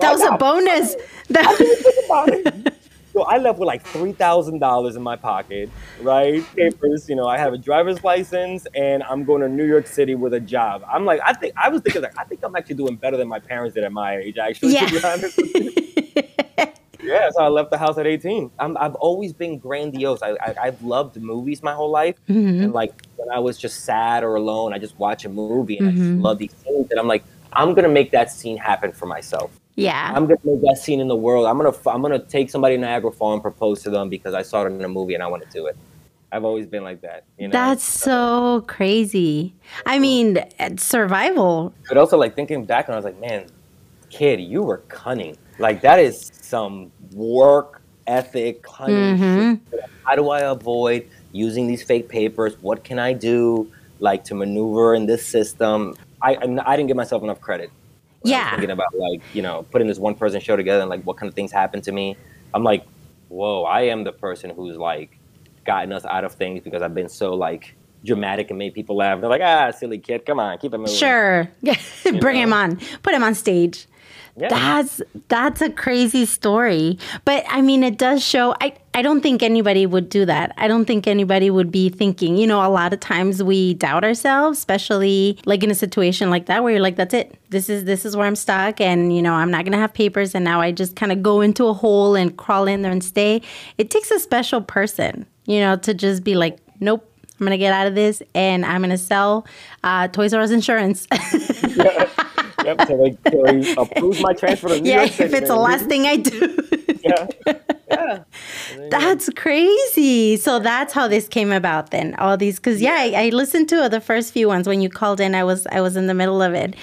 That was a bonus.
I
That,
didn't think about it. So I left with like three thousand dollars in my pocket, right? Papers, you know, I have a driver's license and I'm going to New York City with a job. I'm like, I think I was thinking like I think I'm actually doing better than my parents did at my age, actually, to be
Yeah.
honest. Yeah, so I left the house at 18. I'm, I've always been grandiose. I, I, I've loved movies my whole life.
Mhm.
And like when I was just sad or alone, I just watch a movie and I
Mhm.
just love these scenes. And I'm like, I'm going to make that scene happen for myself.
Yeah.
I'm gonna make that scene in the world. I'm gonna I'm gonna take somebody to Niagara Falls and propose to them because I saw it in a movie and I want to do it. I've always been like that. You know.
That's so crazy. I mean, survival.
But also like thinking back and I was like, man, kid, you were cunning. Like that is some work ethic cunning.
Mhm.
shit. How do I avoid using these fake papers? What can I do like to maneuver in this system? I I I didn't give myself enough credit. When I was
Yeah.
thinking about like you know putting this one person show together and like what kind of things happened to me. I'm like, whoa, I am the person who's like gotten us out of things because I've been so like dramatic and made people laugh. They're like, ah, silly kid, come on, keep it moving.
Sure. Bring him on. Put him on stage.
Yeah.
That's that's a crazy story. But I mean it does show I, I don't think anybody would do that. I don't think anybody would be thinking, you know, a lot of times we doubt ourselves, especially like in a situation like that where you're like, that's it. This is this is where I'm stuck and you know, I'm not gonna have papers and now I just kind of go into a hole and crawl in there and stay. It takes a special person, you know, to just be like, Nope, I'm gonna get out of this and I'm gonna sell uh, Toys R Us insurance.
yep. So they, they approved my transfer to New
yeah,
York City.
if it's the last thing I do.
Yeah. Yeah.
That's crazy. So that's how this came about then. All these because yeah, I, I listened to the first few ones when you called in. I was I was in the middle of it.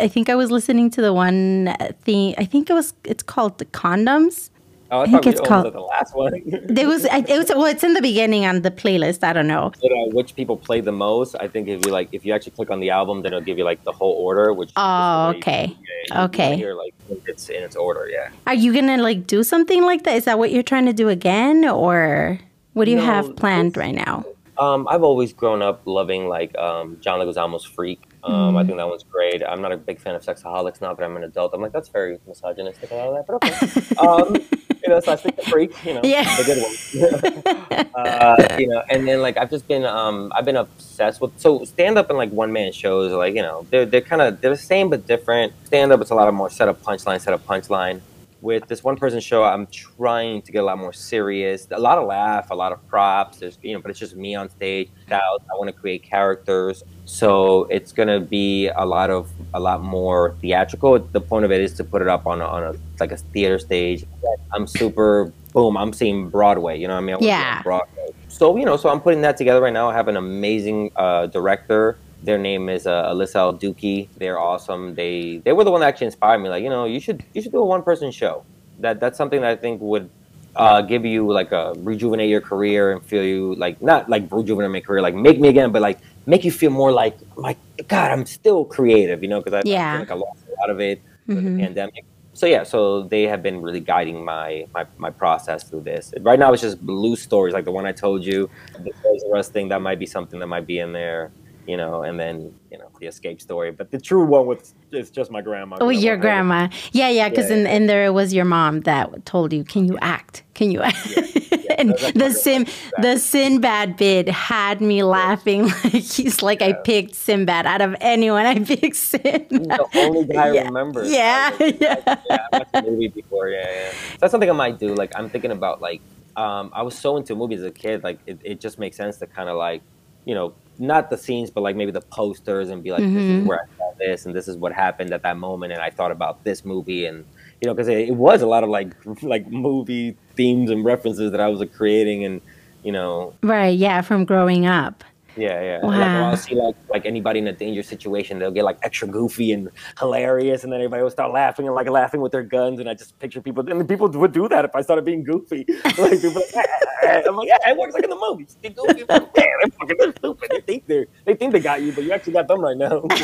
I think I was listening to the one uh, thing. I think it was it's called the condoms.
Oh, I,
I think it's called-
the last one.
There was, it was, well, it's in the beginning on the playlist. I don't know.
But, uh, which people play the most? I think if you like, if you actually click on the album, then it'll give you like the whole order. Which
Oh,
you-
okay.
yeah, you-
Okay.
Like it's in its order. Yeah.
Are you gonna like do something like that? Is that what you're trying to do again, or what do you
No,
have planned right now?
Um, I've always grown up loving like um, John Leguizamo's Freak. Um,
Mm-hmm.
I think that one's great. I'm not a big fan of Sexaholix now, but I'm an adult. I'm like, that's very misogynistic, a lot of that, but okay. you know, so I stick to Freak, you know,
Yeah.
the good one. uh, you know, and then like I've just been, um, I've been obsessed with so stand up and like one man shows, like you know, they're they're kind of they're the same but different. Stand up, it's a lot of more set up punchline, set up punchline with this one person show i'm trying to get a lot more serious. A lot of laugh a lot of props. There's you know but it's just me on stage. I want to create characters. So it's going to be a lot of a lot more theatrical. The point of it is to put it up on a, on a like a theater stage. I'm super boom i'm seeing broadway you know what i mean? I wanna be on
Yeah.
broadway. So you know so i'm putting that together right now. I have an amazing uh, director their name is uh, Alyssa Al. They're awesome. They they were the one that actually inspired me. Like you know, you should you should do a one person show. That that's something that I think would uh, give you like a rejuvenate your career and feel you like not like rejuvenate my career, like make me again, but like make you feel more like my God, I'm still creative. You know, because I,
Yeah.
like I lost a lot of it with
Mhm.
the pandemic. So yeah, so they have been really guiding my, my my process through this. Right now, it's just blue stories, like the one I told you, the Toys R Us thing. That might be something that might be in there, you know, and then you know the escape story. But the true one with it's just my grandma.
Oh, your grandma. Yeah, yeah. Because
Yeah,
in, in there it was your mom that told you, "Can you act? Can you act?"
yeah,
and the Sim,
grandma.
the Sinbad bid had me laughing. Like he's like, I picked Sinbad out of anyone. I picked Sinbad.
the only guy I remember.
Yeah,
I
yeah.
yeah. I watched movie before. Yeah, yeah. So that's something I might do. Like I'm thinking about like um, I was so into movies as a kid. Like it, it just makes sense to kind of like you know not the scenes, but like maybe the posters and be like, this
Mhm.
is where I saw this and this is what happened at that moment, and I thought about this movie and you know because it, it was a lot of like like movie themes and references that I was creating and you know
Right. Yeah. From growing up.
Yeah, yeah.
Wow.
Like I'll see like like anybody in a dangerous situation, they'll get like extra goofy and hilarious, and then everybody will start laughing and like laughing with their guns, and I just picture people, and people would do that if I started being goofy. Like people, like, "Ah." I'm like, yeah, it works like in the movies. Get goofy, damn, they're fucking they're stupid. They think they're they think they got you, but you actually got them right now.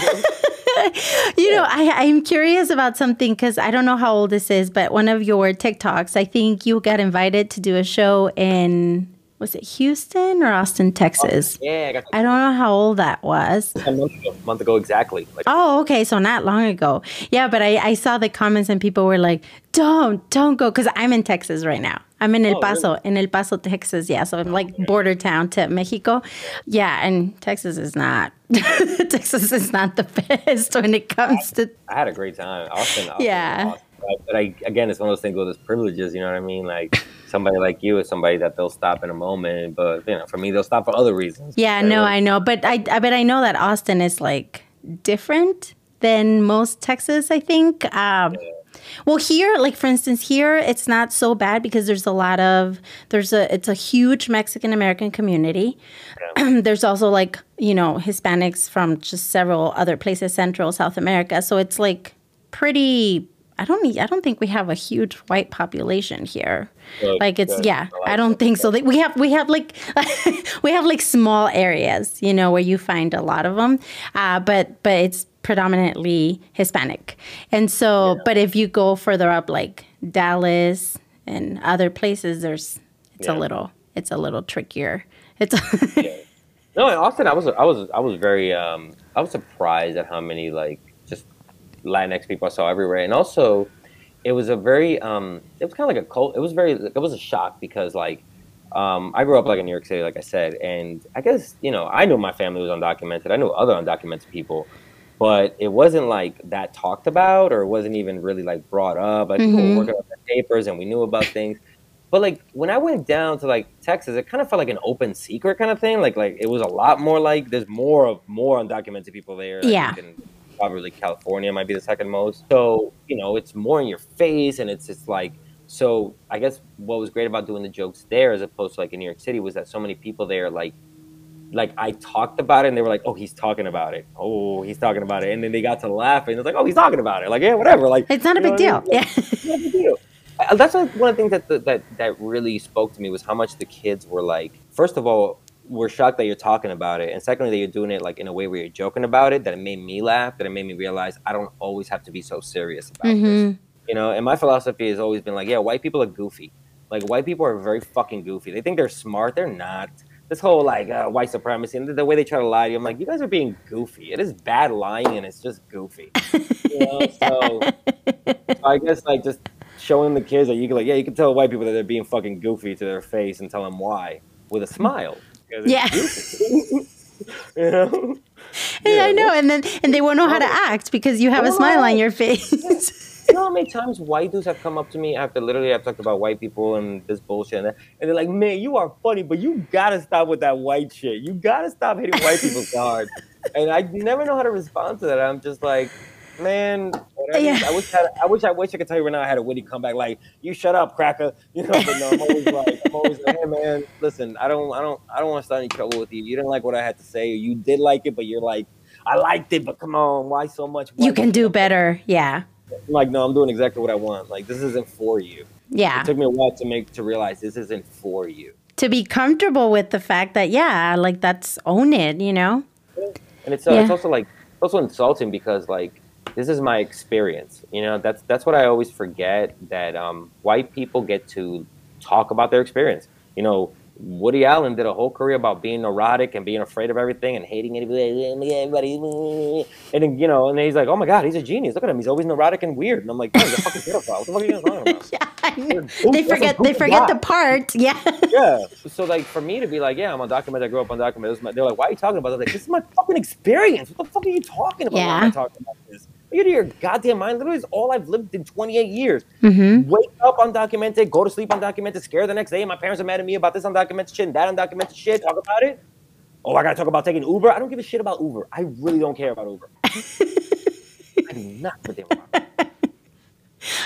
You know, I, I'm curious about something because I don't know how old this is, but one of your TikToks, I think you got invited to do a show in, was it Houston or Austin, Texas?
yeah, I got
I don't know how old that was.
a month ago, a month ago exactly. Like,
Oh, okay. So not long ago. Yeah, but I, I saw the comments and people were like, don't, don't go. Because I'm in Texas right now. I'm in El
Oh,
Paso,
really?
in El Paso, Texas. Yeah. So I'm like border town to Mexico. Yeah. And Texas is not, Texas is not the best when it comes to,
I had a great time. Austin, Austin
Yeah.
was But- I, again, it's one of those things with those privileges. You know what I mean? Like somebody like you is somebody that they'll stop in a moment, but you know, for me, they'll stop for other reasons.
yeah, no, I know. But I, I, but I know that Austin is like different than most Texas, I think. Um, Well, here, like for instance, here it's not so bad because there's a lot of there's a it's a huge Mexican American community. there's also like you know Hispanics from just several other places, Central South America. So it's like pretty. I don't need, I don't think we have a huge white population here. Like it's yeah,
I
don't think so. We have we have like we have like small areas, you know, where you find a lot of them, uh, but but it's predominantly Hispanic. And so, but if you go further up, like Dallas and other places, there's it's a little it's a little trickier. It's
No, in Austin, I was I was I was very um I was surprised at how many like Latinx people I saw everywhere, and also it was a very um it was kind of like a cult. It was very it was a shock because like um I grew up like in New York City, like I said, and I guess you know I knew my family was undocumented. I knew other undocumented people. But it wasn't like that talked about, or it wasn't even really like brought up. Like people
Mhm.
were working on the papers, and we knew about things. But like when I went down to like Texas, it kind of felt like an open secret kind of thing. Like like it was a lot more like there's more of more undocumented people there. I
Yeah.
Probably California might be the second most. So you know it's more in your face, and it's just like so. I guess what was great about doing the jokes there, as opposed to like in New York City, was that so many people there like like I talked about it and they were like, "Oh, he's talking about it. Oh, he's talking about it." And then they got to laughing. It's like, "Oh, he's talking about it." Like, yeah, whatever. Like,
it's not a big
what I
deal.
mean?
Yeah.
it's not a big deal. That's one of the things that that that really spoke to me was how much the kids were like. First of all, we're shocked that you're talking about it, and secondly, that you're doing it like in a way where you're joking about it. That it made me laugh. That it made me realize I don't always have to be so serious about this.
Mhm.
You know, and my philosophy has always been like, yeah, white people are goofy. Like white people are very fucking goofy. They think they're smart. They're not. This whole like uh, white supremacy and the, the way they try to lie to you, I'm like, you guys are being goofy. It is bad lying and it's just goofy. You know, so, so I guess like just showing the kids that you can like, yeah, you can tell white people that they're being fucking goofy to their face and tell them why with a smile.
Yeah.
you know.
Yeah, I know, and then and they won't know how to act because you have a smile on your face.
You know how many times white dudes have come up to me after literally I've talked about white people and this bullshit and, that, and they're like, "Man, you are funny, but you gotta stop with that white shit. You gotta stop hitting white people so hard." And I never know how to respond to that. I'm just like, man, whatever.
Yeah.
I wish I, I wish I wish I could tell you right now I had a witty comeback like, "You shut up, cracker," you know. But no, I'm always like, I'm always like, "Hey, man, listen, I don't, I don't, I don't want to start any trouble with you. You didn't like what I had to say, or you did like it, but you're like." I liked it, but come on, why so much?
you can do better. Yeah.
I'm like, no, I'm doing exactly what I want. Like, this isn't for you.
Yeah.
It took me a while to make to realize this isn't for you.
To be comfortable with the fact that yeah, like that's own it, you know?
And it's uh, it's also like also insulting because like this is my experience. You know, that's that's what I always forget that um, white people get to talk about their experience. You know, Woody Allen did a whole career about being neurotic and being afraid of everything and hating anybody. everybody. And then, you know, and he's like, "Oh my God, he's a genius! Look at him, he's always neurotic and weird." And I'm like, a fucking pedophile. What the fuck are you talking about?"
Yeah. I know.
You're a goofy-
They forget they forget
guy.
the part. Yeah.
yeah. So like for me to be like, yeah, I'm undocumented. I grew up undocumented. My, they're like, why are you talking about this? Like, this is my fucking experience. What the fuck are you talking about? Why am I
Yeah.
talking about this? Are you your goddamn mind? Literally, it's all I've lived in 28 years.
Mm-hmm.
Wake up undocumented, go to sleep undocumented, scare the next day. My parents are mad at me about this undocumented shit and that undocumented shit. Talk about it. Oh, I gotta talk about taking Uber. I don't give a shit about Uber. I really don't care about Uber. I do not give a damn about it.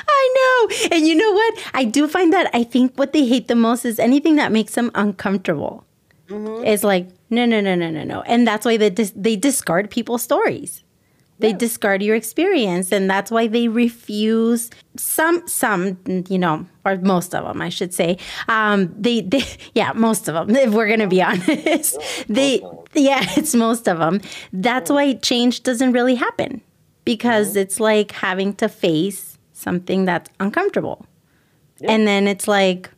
I know. And you know what? I do find that I think what they hate the most is anything that makes them uncomfortable.
Mm-hmm.
It's like, no, no, no, no, no, no. And that's why they, dis- they discard people's stories. They
Yeah.
discard your experience. And that's why they refuse some, some, you know, or most of them, I should say. Um, they, they, yeah, most of them, if we're going to be honest. they, yeah, it's most of them. That's why change doesn't really happen because
Mm-hmm.
it's like having to face something that's uncomfortable. And then it's like,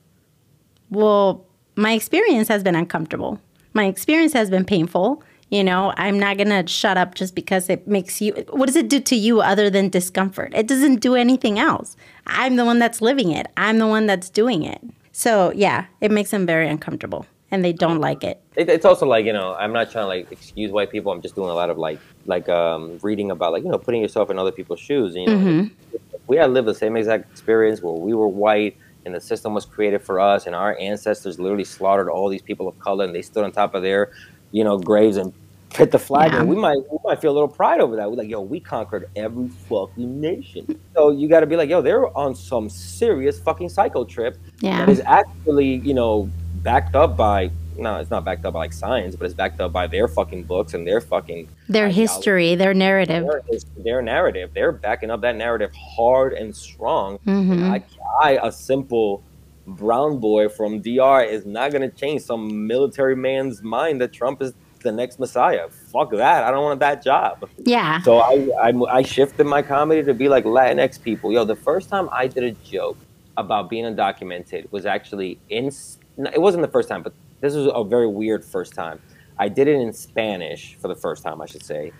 well, my experience has been uncomfortable. My experience has been painful. You know, I'm not going to shut up just because it makes you. What does it do to you other than discomfort? It doesn't do anything else. I'm the one that's living it, I'm the one that's doing it. So, yeah, it makes them very uncomfortable and they don't like it.
it, it's also like you know i'm not trying to like excuse white people i'm just doing a lot of like like um reading about like you know putting yourself in other people's shoes and, you know
Mm-hmm.
we had lived the same exact experience where we were white and the system was created for us and our ancestors literally slaughtered all these people of color and they stood on top of their you know graves and put the flag
Yeah.
we might we might feel a little pride over that we're like yo we conquered every fucking nation so you got to be like yo they're on some serious fucking psycho trip
Yeah.
that is actually, you know, backed up by no, it's not backed up by like science, but it's backed up by their fucking books and their fucking
Their
ideology,
history, their narrative.
Their, their narrative. They're backing up that narrative hard and strong.
Mhm.
And I, I, a simple brown boy from DR, is not gonna change some military man's mind that Trump is the next messiah. Fuck that. I don't want that job.
Yeah.
So I, I, I shifted my comedy to be like Latinx people. Yo, the first time I did a joke about being undocumented was actually in. It wasn't the first time, but this was a very weird first time. I did it in Spanish for the first time, I should say,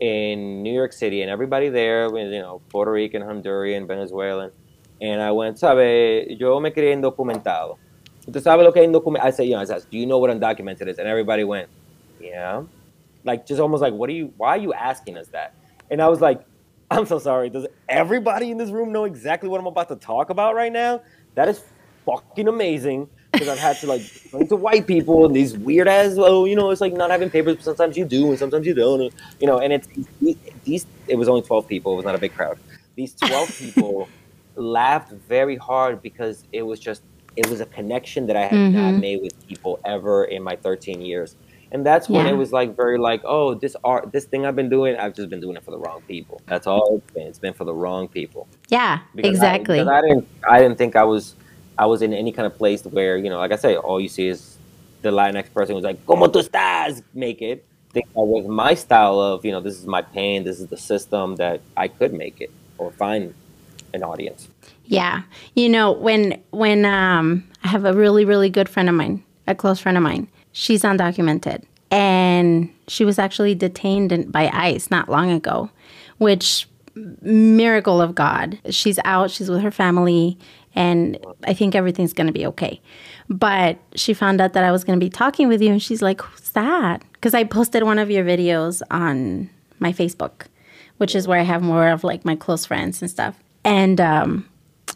in New York City, and everybody there was, you know, Puerto Rican, Honduran, Venezuelan, and I went, sabe, yo me crié indocumentado. ¿Usted sabe lo que indocumentado? I said, you know, I said, do you know what undocumented is? And everybody went, yeah like just almost like what are you why are you asking us that and i was like i'm so sorry does everybody in this room know exactly what i'm about to talk about right now that is fucking amazing because i've had to like explain to white people and these weird ass oh you know it's like not having papers but sometimes you do and sometimes you don't you know and it's these it was only 12 people it was not a big crowd these 12 people laughed very hard because it was just it was a connection that i had not
Mhm.
made with people ever in my 13 years And that's when
Yeah.
it was like very like, oh, this art, this thing I've been doing, I've just been doing it for the wrong people. That's all it's been. It's been for the wrong people.
Yeah,
Because I-
exactly.
because I, didn't, I didn't think I was, I was in any kind of place where you know, like I say, all you see is the Latinx person was like, "Como tú estás?" Make it. I think that was my style of, you know, this is my pain, this is the system that I could make it or find an audience.
Yeah. You know, when when um I have a really really good friend of mine, a close friend of mine. She's undocumented and she was actually detained in, by ICE not long ago, which miracle of God. She's out, she's with her family and I think everything's going to be okay. But she found out that I was going to be talking with you and she's like, "Who's that?" Cuz I posted one of your videos on my Facebook, which is where I have more of like my close friends and stuff. And um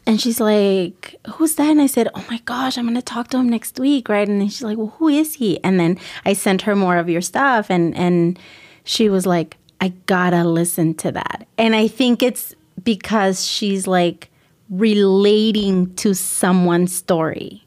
and she's like, Who's that? And I said, Oh my gosh, I'm going to talk to him next week. Right. And then she's like, Well, who is he? And then I sent her more of your stuff. And, and she was like, I gotta listen to that. And I think it's because she's like relating to someone's story.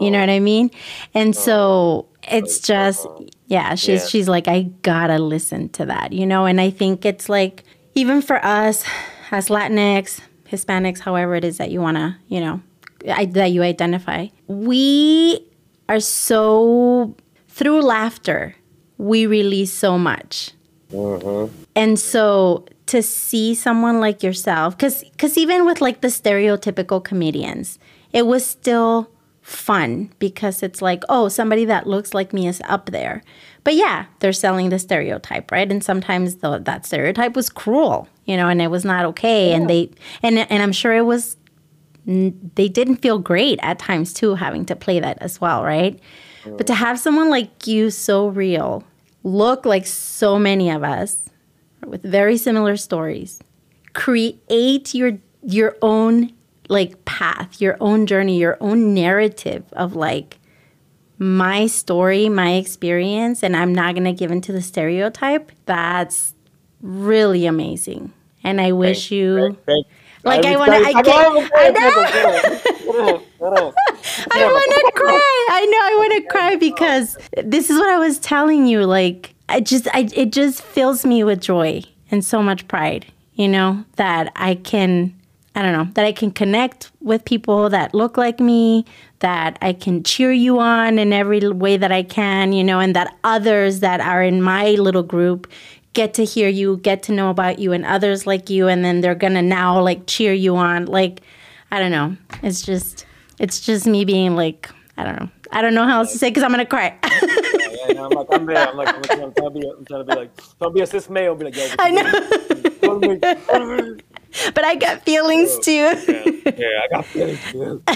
You know what I mean? And so it's just, yeah, she's
Yeah.
she's like, I gotta listen to that, you know. And I think it's like even for us as Latinx, Hispanics, however it is that you wanna, you know, I, that you identify, we are so through laughter, we release so much. Mm-hmm. And so to see someone like yourself, because because even with like the stereotypical comedians, it was still fun because it's like, oh, somebody that looks like me is up there. But yeah, they're selling the stereotype, right? And sometimes the, that stereotype was cruel, you know, and it was not okay. And they and and I'm sure it was they didn't feel great at times too having to play that as well, right? But to have someone like you so real, look like so many of us with very similar stories, create your your own like path, your own journey, your own narrative of like my story, my experience, and I'm not gonna give into the stereotype. That's really amazing. And I wish you like I wanna I can't I know. I want to cry. I know I want to cry because this is what I was telling you. Like, I just, I, it just fills me with joy and so much pride, you know, that I can, I don't know, that I can connect with people that look like me, that I can cheer you on in every way that I can, you know, and that others that are in my little group get to hear you, get to know about you, and others like you, and then they're gonna now like cheer you on. Like, I don't know. It's just, it's just me being like, I don't know. I don't know how else to say because I'm gonna cry.
Yeah, I'm like, I'm there. I'm like, I'm, trying to be, I'm trying to be like, to be a cis male. Be like, yo,
I know? but I got feelings too.
yeah, yeah, I got feelings. too.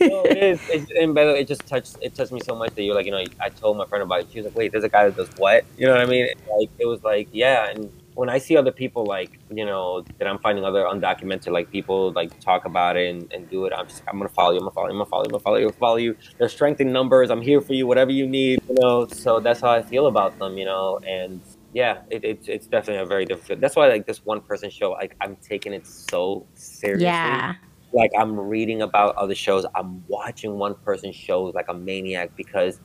no, it is. It, and by the way, it just touched. It touched me so much that you're like, you know, I told my friend about it. She was like, wait, there's a guy that does what? You know what I mean? Like, it was like, yeah. And when I see other people like, you know, that I'm finding other undocumented like people like talk about it and, and do it, I'm just, I'm gonna follow you. I'm gonna follow you. I'm gonna follow you. I'm gonna follow you. Follow you. There's strength in numbers. I'm here for you. Whatever you need. You know. So that's how I feel about them. You know. And yeah, it, it's it's definitely a very different. That's why like this one person show, like I'm taking it so seriously
Yeah,
like I'm reading about other shows. I'm watching one person shows like a maniac because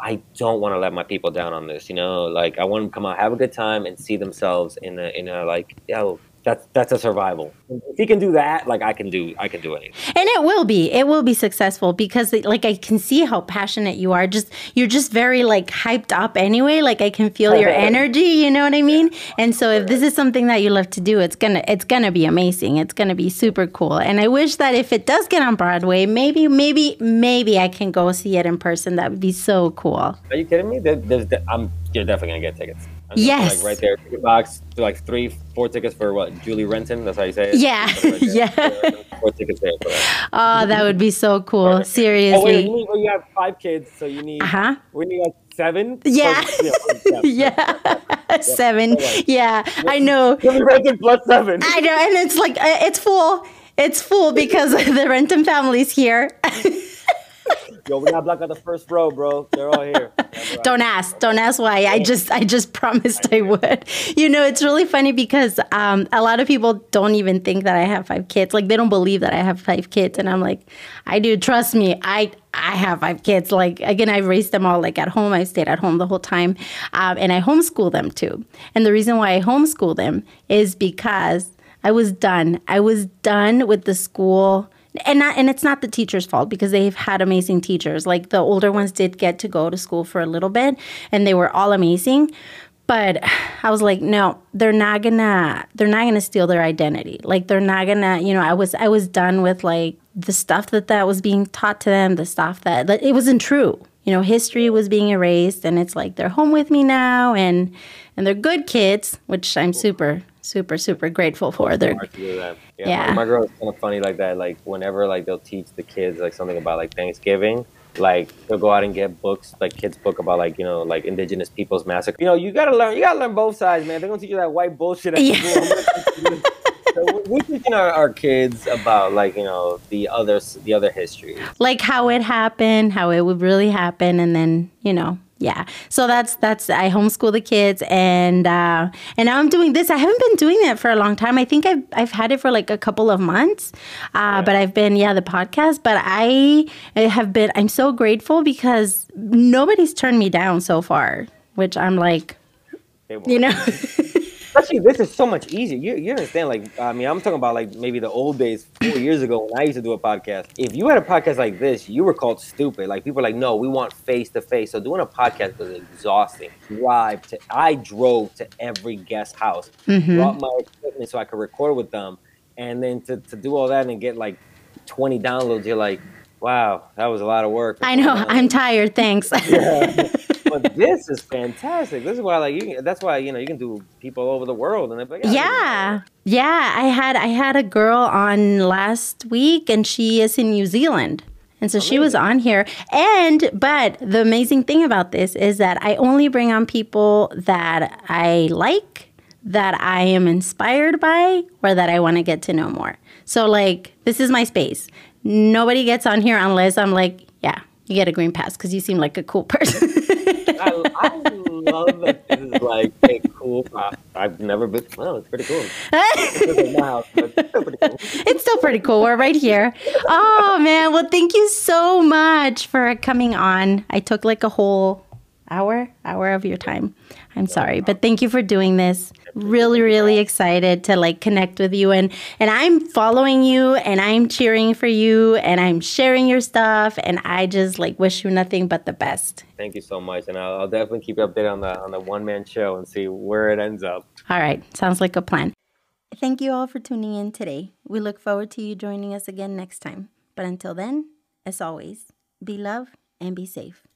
I don't want to let my people down on this. You know, like I want them to come out, have a good time, and see themselves in a in a like, yo, that's that's a survival. If he can do that, like I can do, I can do anything.
and it will be. It will be successful because, like, I can see how passionate you are. Just you're just very like hyped up anyway. Like I can feel your energy. You know what I mean? And so if this is something that you love to do, it's gonna it's gonna be amazing. It's gonna be super cool. And I wish that if it does get on Broadway, maybe maybe maybe I can go see it in person. That would be so cool.
Are you kidding me? There, I'm you're definitely gonna get tickets. I'm
Yes.
like right there, ticket box, like three, four tickets for what? Julie Renton. That's how you say it.
Yeah,
Right
yeah.
Four tickets there for that.
Oh, that would be so cool. Seriously.
Oh wait, you, need, well, you have five kids, so you need.
Uh huh.
We need like seven.
Yeah.
So, yeah,
Yeah. Seven.
Alright.
Yeah. I know.
Julie Renton plus seven.
I know. And it's like, uh, it's full. It's full because the Renton family's here.
Yo, we got block out the first row, bro. They're all here.
Don't ask. Don't ask why. I just I just promised I would. You know, it's really funny because um, a lot of people don't even think that I have five kids. Like they don't believe that I have five kids, and I'm like, I do. Trust me. I I have five kids. Like again, I've raised them all like at home. I stayed at home the whole time, um, and I homeschool them too. And the reason why I homeschool them is because I was done. I was done with the school and not, and it's not the teacher's fault because they've had amazing teachers. Like the older ones did get to go to school for a little bit, and they were all amazing. But I was like, no, they're not gonna they're not gonna steal their identity. Like they're not gonna, you know, I was I was done with like the stuff that that was being taught to them, the stuff that, that it wasn't true. You know, history was being erased, and it's like they're home with me now, and and they're good kids, which I'm super super super grateful for. They're
Yeah,
Yeah.
My, my girl is kind of funny like that. Like whenever like they'll teach the kids like something about like Thanksgiving, like they'll go out and get books, like kids' book about like you know like indigenous peoples massacre. You know, you gotta learn. You gotta learn both sides, man. They're gonna teach you that white bullshit. At
Yeah.
so we- we're teaching our, our kids about like you know the other the other history.
like how it happened, how it would really happen, and then you know, yeah. So that's that's I homeschool the kids, and uh, and now I'm doing this. I haven't been doing that for a long time. I think I've I've had it for like a couple of months, uh, but I've been yeah the podcast. But I, I have been. I'm so grateful because nobody's turned me down so far, which I'm like, you know.
Especially this is so much easier. You, you understand? Like, I mean, I'm talking about like maybe the old days, four years ago when I used to do a podcast. If you had a podcast like this, you were called stupid. Like people are like, no, we want face to face. So doing a podcast was exhausting. Drive to, I drove to every guest house, mm-hmm. brought my equipment so I could record with them, and then to, to do all that and get like 20 downloads, you're like, wow, that was a lot of work.
I know. I'm tired. Thanks.
but this is fantastic. This is why, like, you can, that's why you know you can do people all over the world, and they're like,
Yeah. Yeah, I had I had a girl on last week and she is in New Zealand. And so she was on here. And but the amazing thing about this is that I only bring on people that I like, that I am inspired by, or that I want to get to know more. So like this is my space. Nobody gets on here unless I'm like, yeah, you get a green pass because you seem like a cool person.
I, love that this is like a cool. I, I've never been. Well, it's pretty cool.
it's still pretty cool. We're right here. Oh man, well thank you so much for coming on. I took like a whole hour, hour of your time. I'm sorry, but thank you for doing this. Really, really excited to like connect with you and and I'm following you and I'm cheering for you and I'm sharing your stuff and I just like wish you nothing but the best.
Thank you so much, and I'll, I'll definitely keep you updated on the on the one man show and see where it ends up.
All right, sounds like a plan. Thank you all for tuning in today. We look forward to you joining us again next time. But until then, as always, be love and be safe.